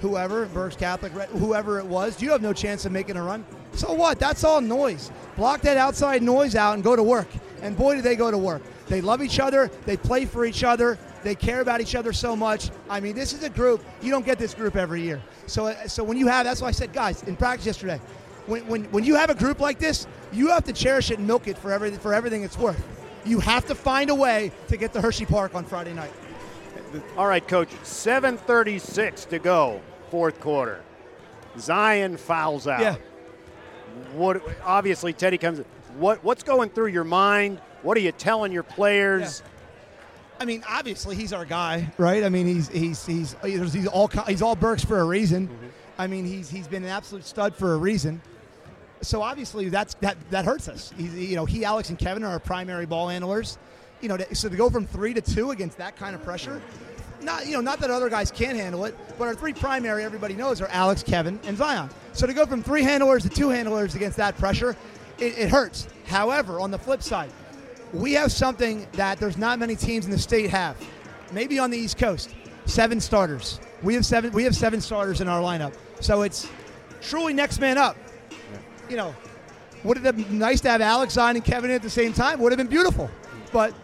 whoever, Berks Catholic, whoever it was. You have no chance of making a run. So what? That's all noise. Block that outside noise out and go to work. And boy, do they go to work. They love each other. They play for each other. They care about each other so much. I mean, this is a group. You don't get this group every year. So, uh, so when you have, that's why I said, guys, in practice yesterday, when, when, when you have a group like this, you have to cherish it and milk it for everything, for everything it's worth. You have to find a way to get to Hershey Park on Friday night. All right, coach, 7:36 to go, fourth quarter. Zion fouls out. Yeah. What? Obviously, Teddy comes. What? What's going through your mind? What are you telling your players? I mean, obviously he's our guy, right? I mean, he's he's he's he's, he's all he's all Berks for a reason. Mm-hmm. I mean, he's he's been an absolute stud for a reason. So obviously that's that that hurts us. He's, you know, he, Alex, and Kevin are our primary ball handlers. You know, so to go from three to two against that kind of pressure, not you know, not that other guys can't handle it, but our three primary, everybody knows, are Alex, Kevin, and Zion. So to go from three handlers to two handlers against that pressure, it, it hurts. However, on the flip side, we have something that there's not many teams in the state have. Maybe on the East Coast, seven starters. We have seven. We have seven starters in our lineup. So it's truly next man up. You know, would it have been nice to have Alex on and Kevin at the same time? Would have been beautiful. But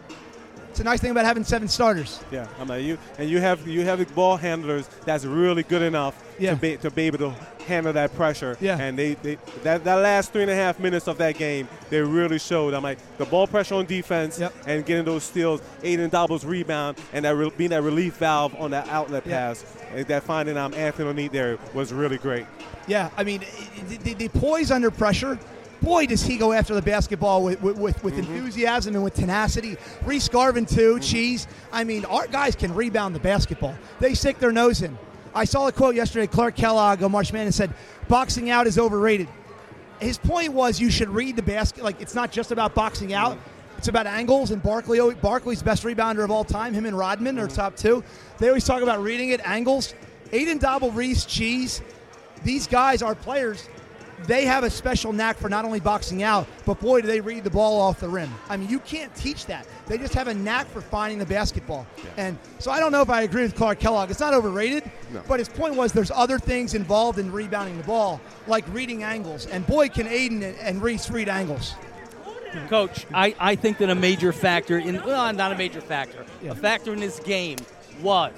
it's a nice thing about having seven starters. Yeah, I mean you and you have you have ball handlers that's really good enough Yeah. to be to be able to handle that pressure. Yeah. And they, they that, that last three and a half minutes of that game, they really showed. I'm like the ball pressure on defense Yep. and getting those steals, Aiden Dauble's rebound, and that re- being that relief valve on that outlet Yeah. pass. That finding um, Anthony O'Neal there was really great. Yeah, I mean, the, the, the poise under pressure. Boy, does he go after the basketball with, with, with, with mm-hmm. enthusiasm and with tenacity. Reese Garvin, too, mm-hmm. cheese. I mean, our guys can rebound the basketball. They stick their nose in. I saw a quote yesterday. Clark Kellogg on March Madness said, boxing out is overrated. His point was you should read the basket. Like, it's not just about boxing out. Mm-hmm. It's about angles, and Barkley. Barkley's best rebounder of all time. Him and Rodman are top two. They always talk about reading it, angles. Aiden Dauble, Reese, Cheese. These guys are players. They have a special knack for not only boxing out, but boy, do they read the ball off the rim. I mean, you can't teach that. They just have a knack for finding the basketball. And so I don't know if I agree with Clark Kellogg. It's not overrated, No. but his point was there's other things involved in rebounding the ball, like reading angles. And boy, can Aiden and, and Reese read angles. Coach, I, I think that a major factor in well, not a major factor, a factor in this game was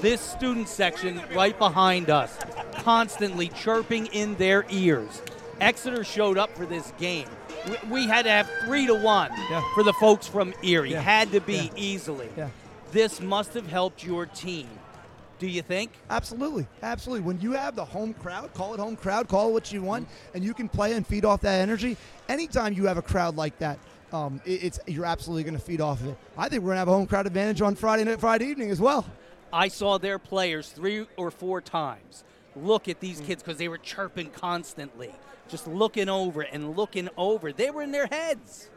this student section right behind us, constantly chirping in their ears. Exeter showed up for this game. We, we had to have three to one for the folks from Erie. Yeah. Had to be Yeah. easily. Yeah. This must have helped your team. Do you think? Absolutely, absolutely. When you have the home crowd, call it home crowd, call it what you want, and you can play and feed off that energy. Anytime you have a crowd like that, um, it- it's you're absolutely going to feed off of it. I think we're going to have a home crowd advantage on Friday night, Friday evening as well. I saw their players three or four times look at these kids because they were chirping constantly, just looking over and looking over. They were in their heads.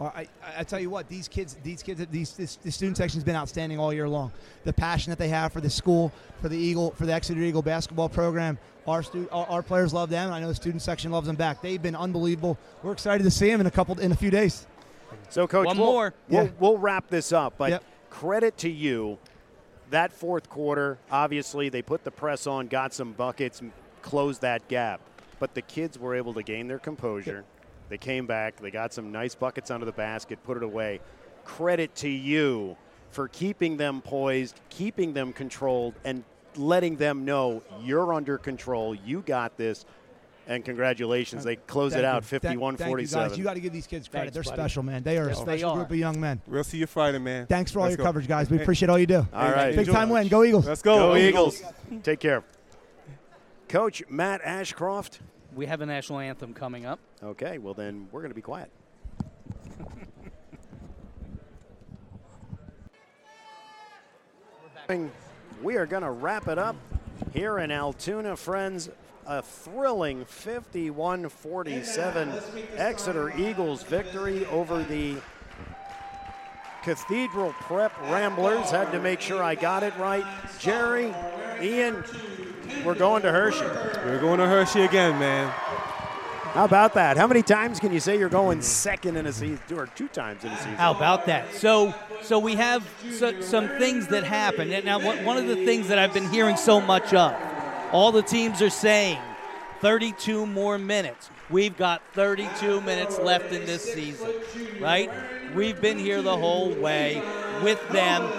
Uh, I, I, I tell you what, these kids, these kids, these this, the student section's been outstanding all year long. The passion that they have for the school, for the Eagle, for the Exeter Eagle basketball program. Our, stu- our, our players love them. and I know the student section loves them back. They've been unbelievable. We're excited to see them in a couple in a few days. So, Coach, One we'll, more. We'll, Yeah. we'll wrap this up, but Yep. credit to you. That fourth quarter, obviously, they put the press on, got some buckets, closed that gap. But the kids were able to gain their composure. They came back, they got some nice buckets under the basket, put it away. Credit to you for keeping them poised, keeping them controlled, and letting them know you're under control. You got this. And congratulations. They uh, close it out you. 51 thank you, 47. guys. You got to give these kids credit. Thanks, They're buddy. special, man. They are Yes, a special are. group of young men. We'll see you Friday, man. Thanks for all Let's your go. coverage, guys. We appreciate all you do. All right. Big Enjoy. time win. Go Eagles. Let's go. Go Eagles. Take care. Coach Matt Ashcroft. We have a national anthem coming up. Okay, well then we're going to be quiet. We are going to wrap it up here in Altoona, friends. A thrilling 51 47 Exeter Eagles victory over the Cathedral Prep Ramblers. Had to make sure I got it right. Jerry, Ian, we're going to Hershey. We're going to Hershey again, man. How about that? How many times can you say you're going second in a season, or two times in a season? How about that? So, so we have so, some things that happen. And now, one one of the things that I've been hearing so much of, all the teams are saying, 32 more minutes. We've got 32 minutes left in this season, right? We've been here the whole way with them.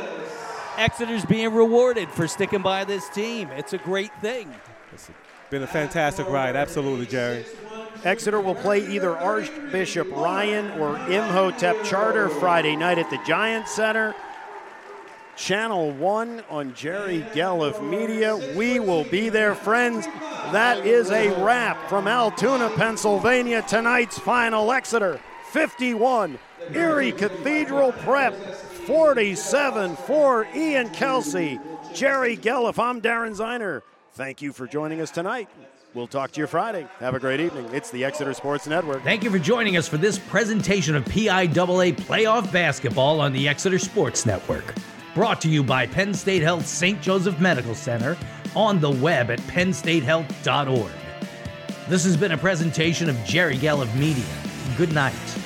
Exeter's being rewarded for sticking by this team. It's a great thing. Been a fantastic ride, absolutely, Jerry. Exeter will play either Archbishop Ryan or Imhotep Charter Friday night at the Giant Center. Channel 1 on Jerry Gelliff Media. We will be there, friends. That is a wrap from Altoona, Pennsylvania. Tonight's final Exeter 51, Erie Cathedral Prep 47 for Ian Kelsey. Jerry Gelliff, I'm Darren Ziner. Thank you for joining us tonight. We'll talk to you Friday. Have a great evening. It's the Exeter Sports Network. Thank you for joining us for this presentation of PIAA playoff basketball on the Exeter Sports Network. Brought to you by Penn State Health St. Joseph Medical Center on the web at pennstatehealth.org. This has been a presentation of Jerry Gelliff Media. Good night.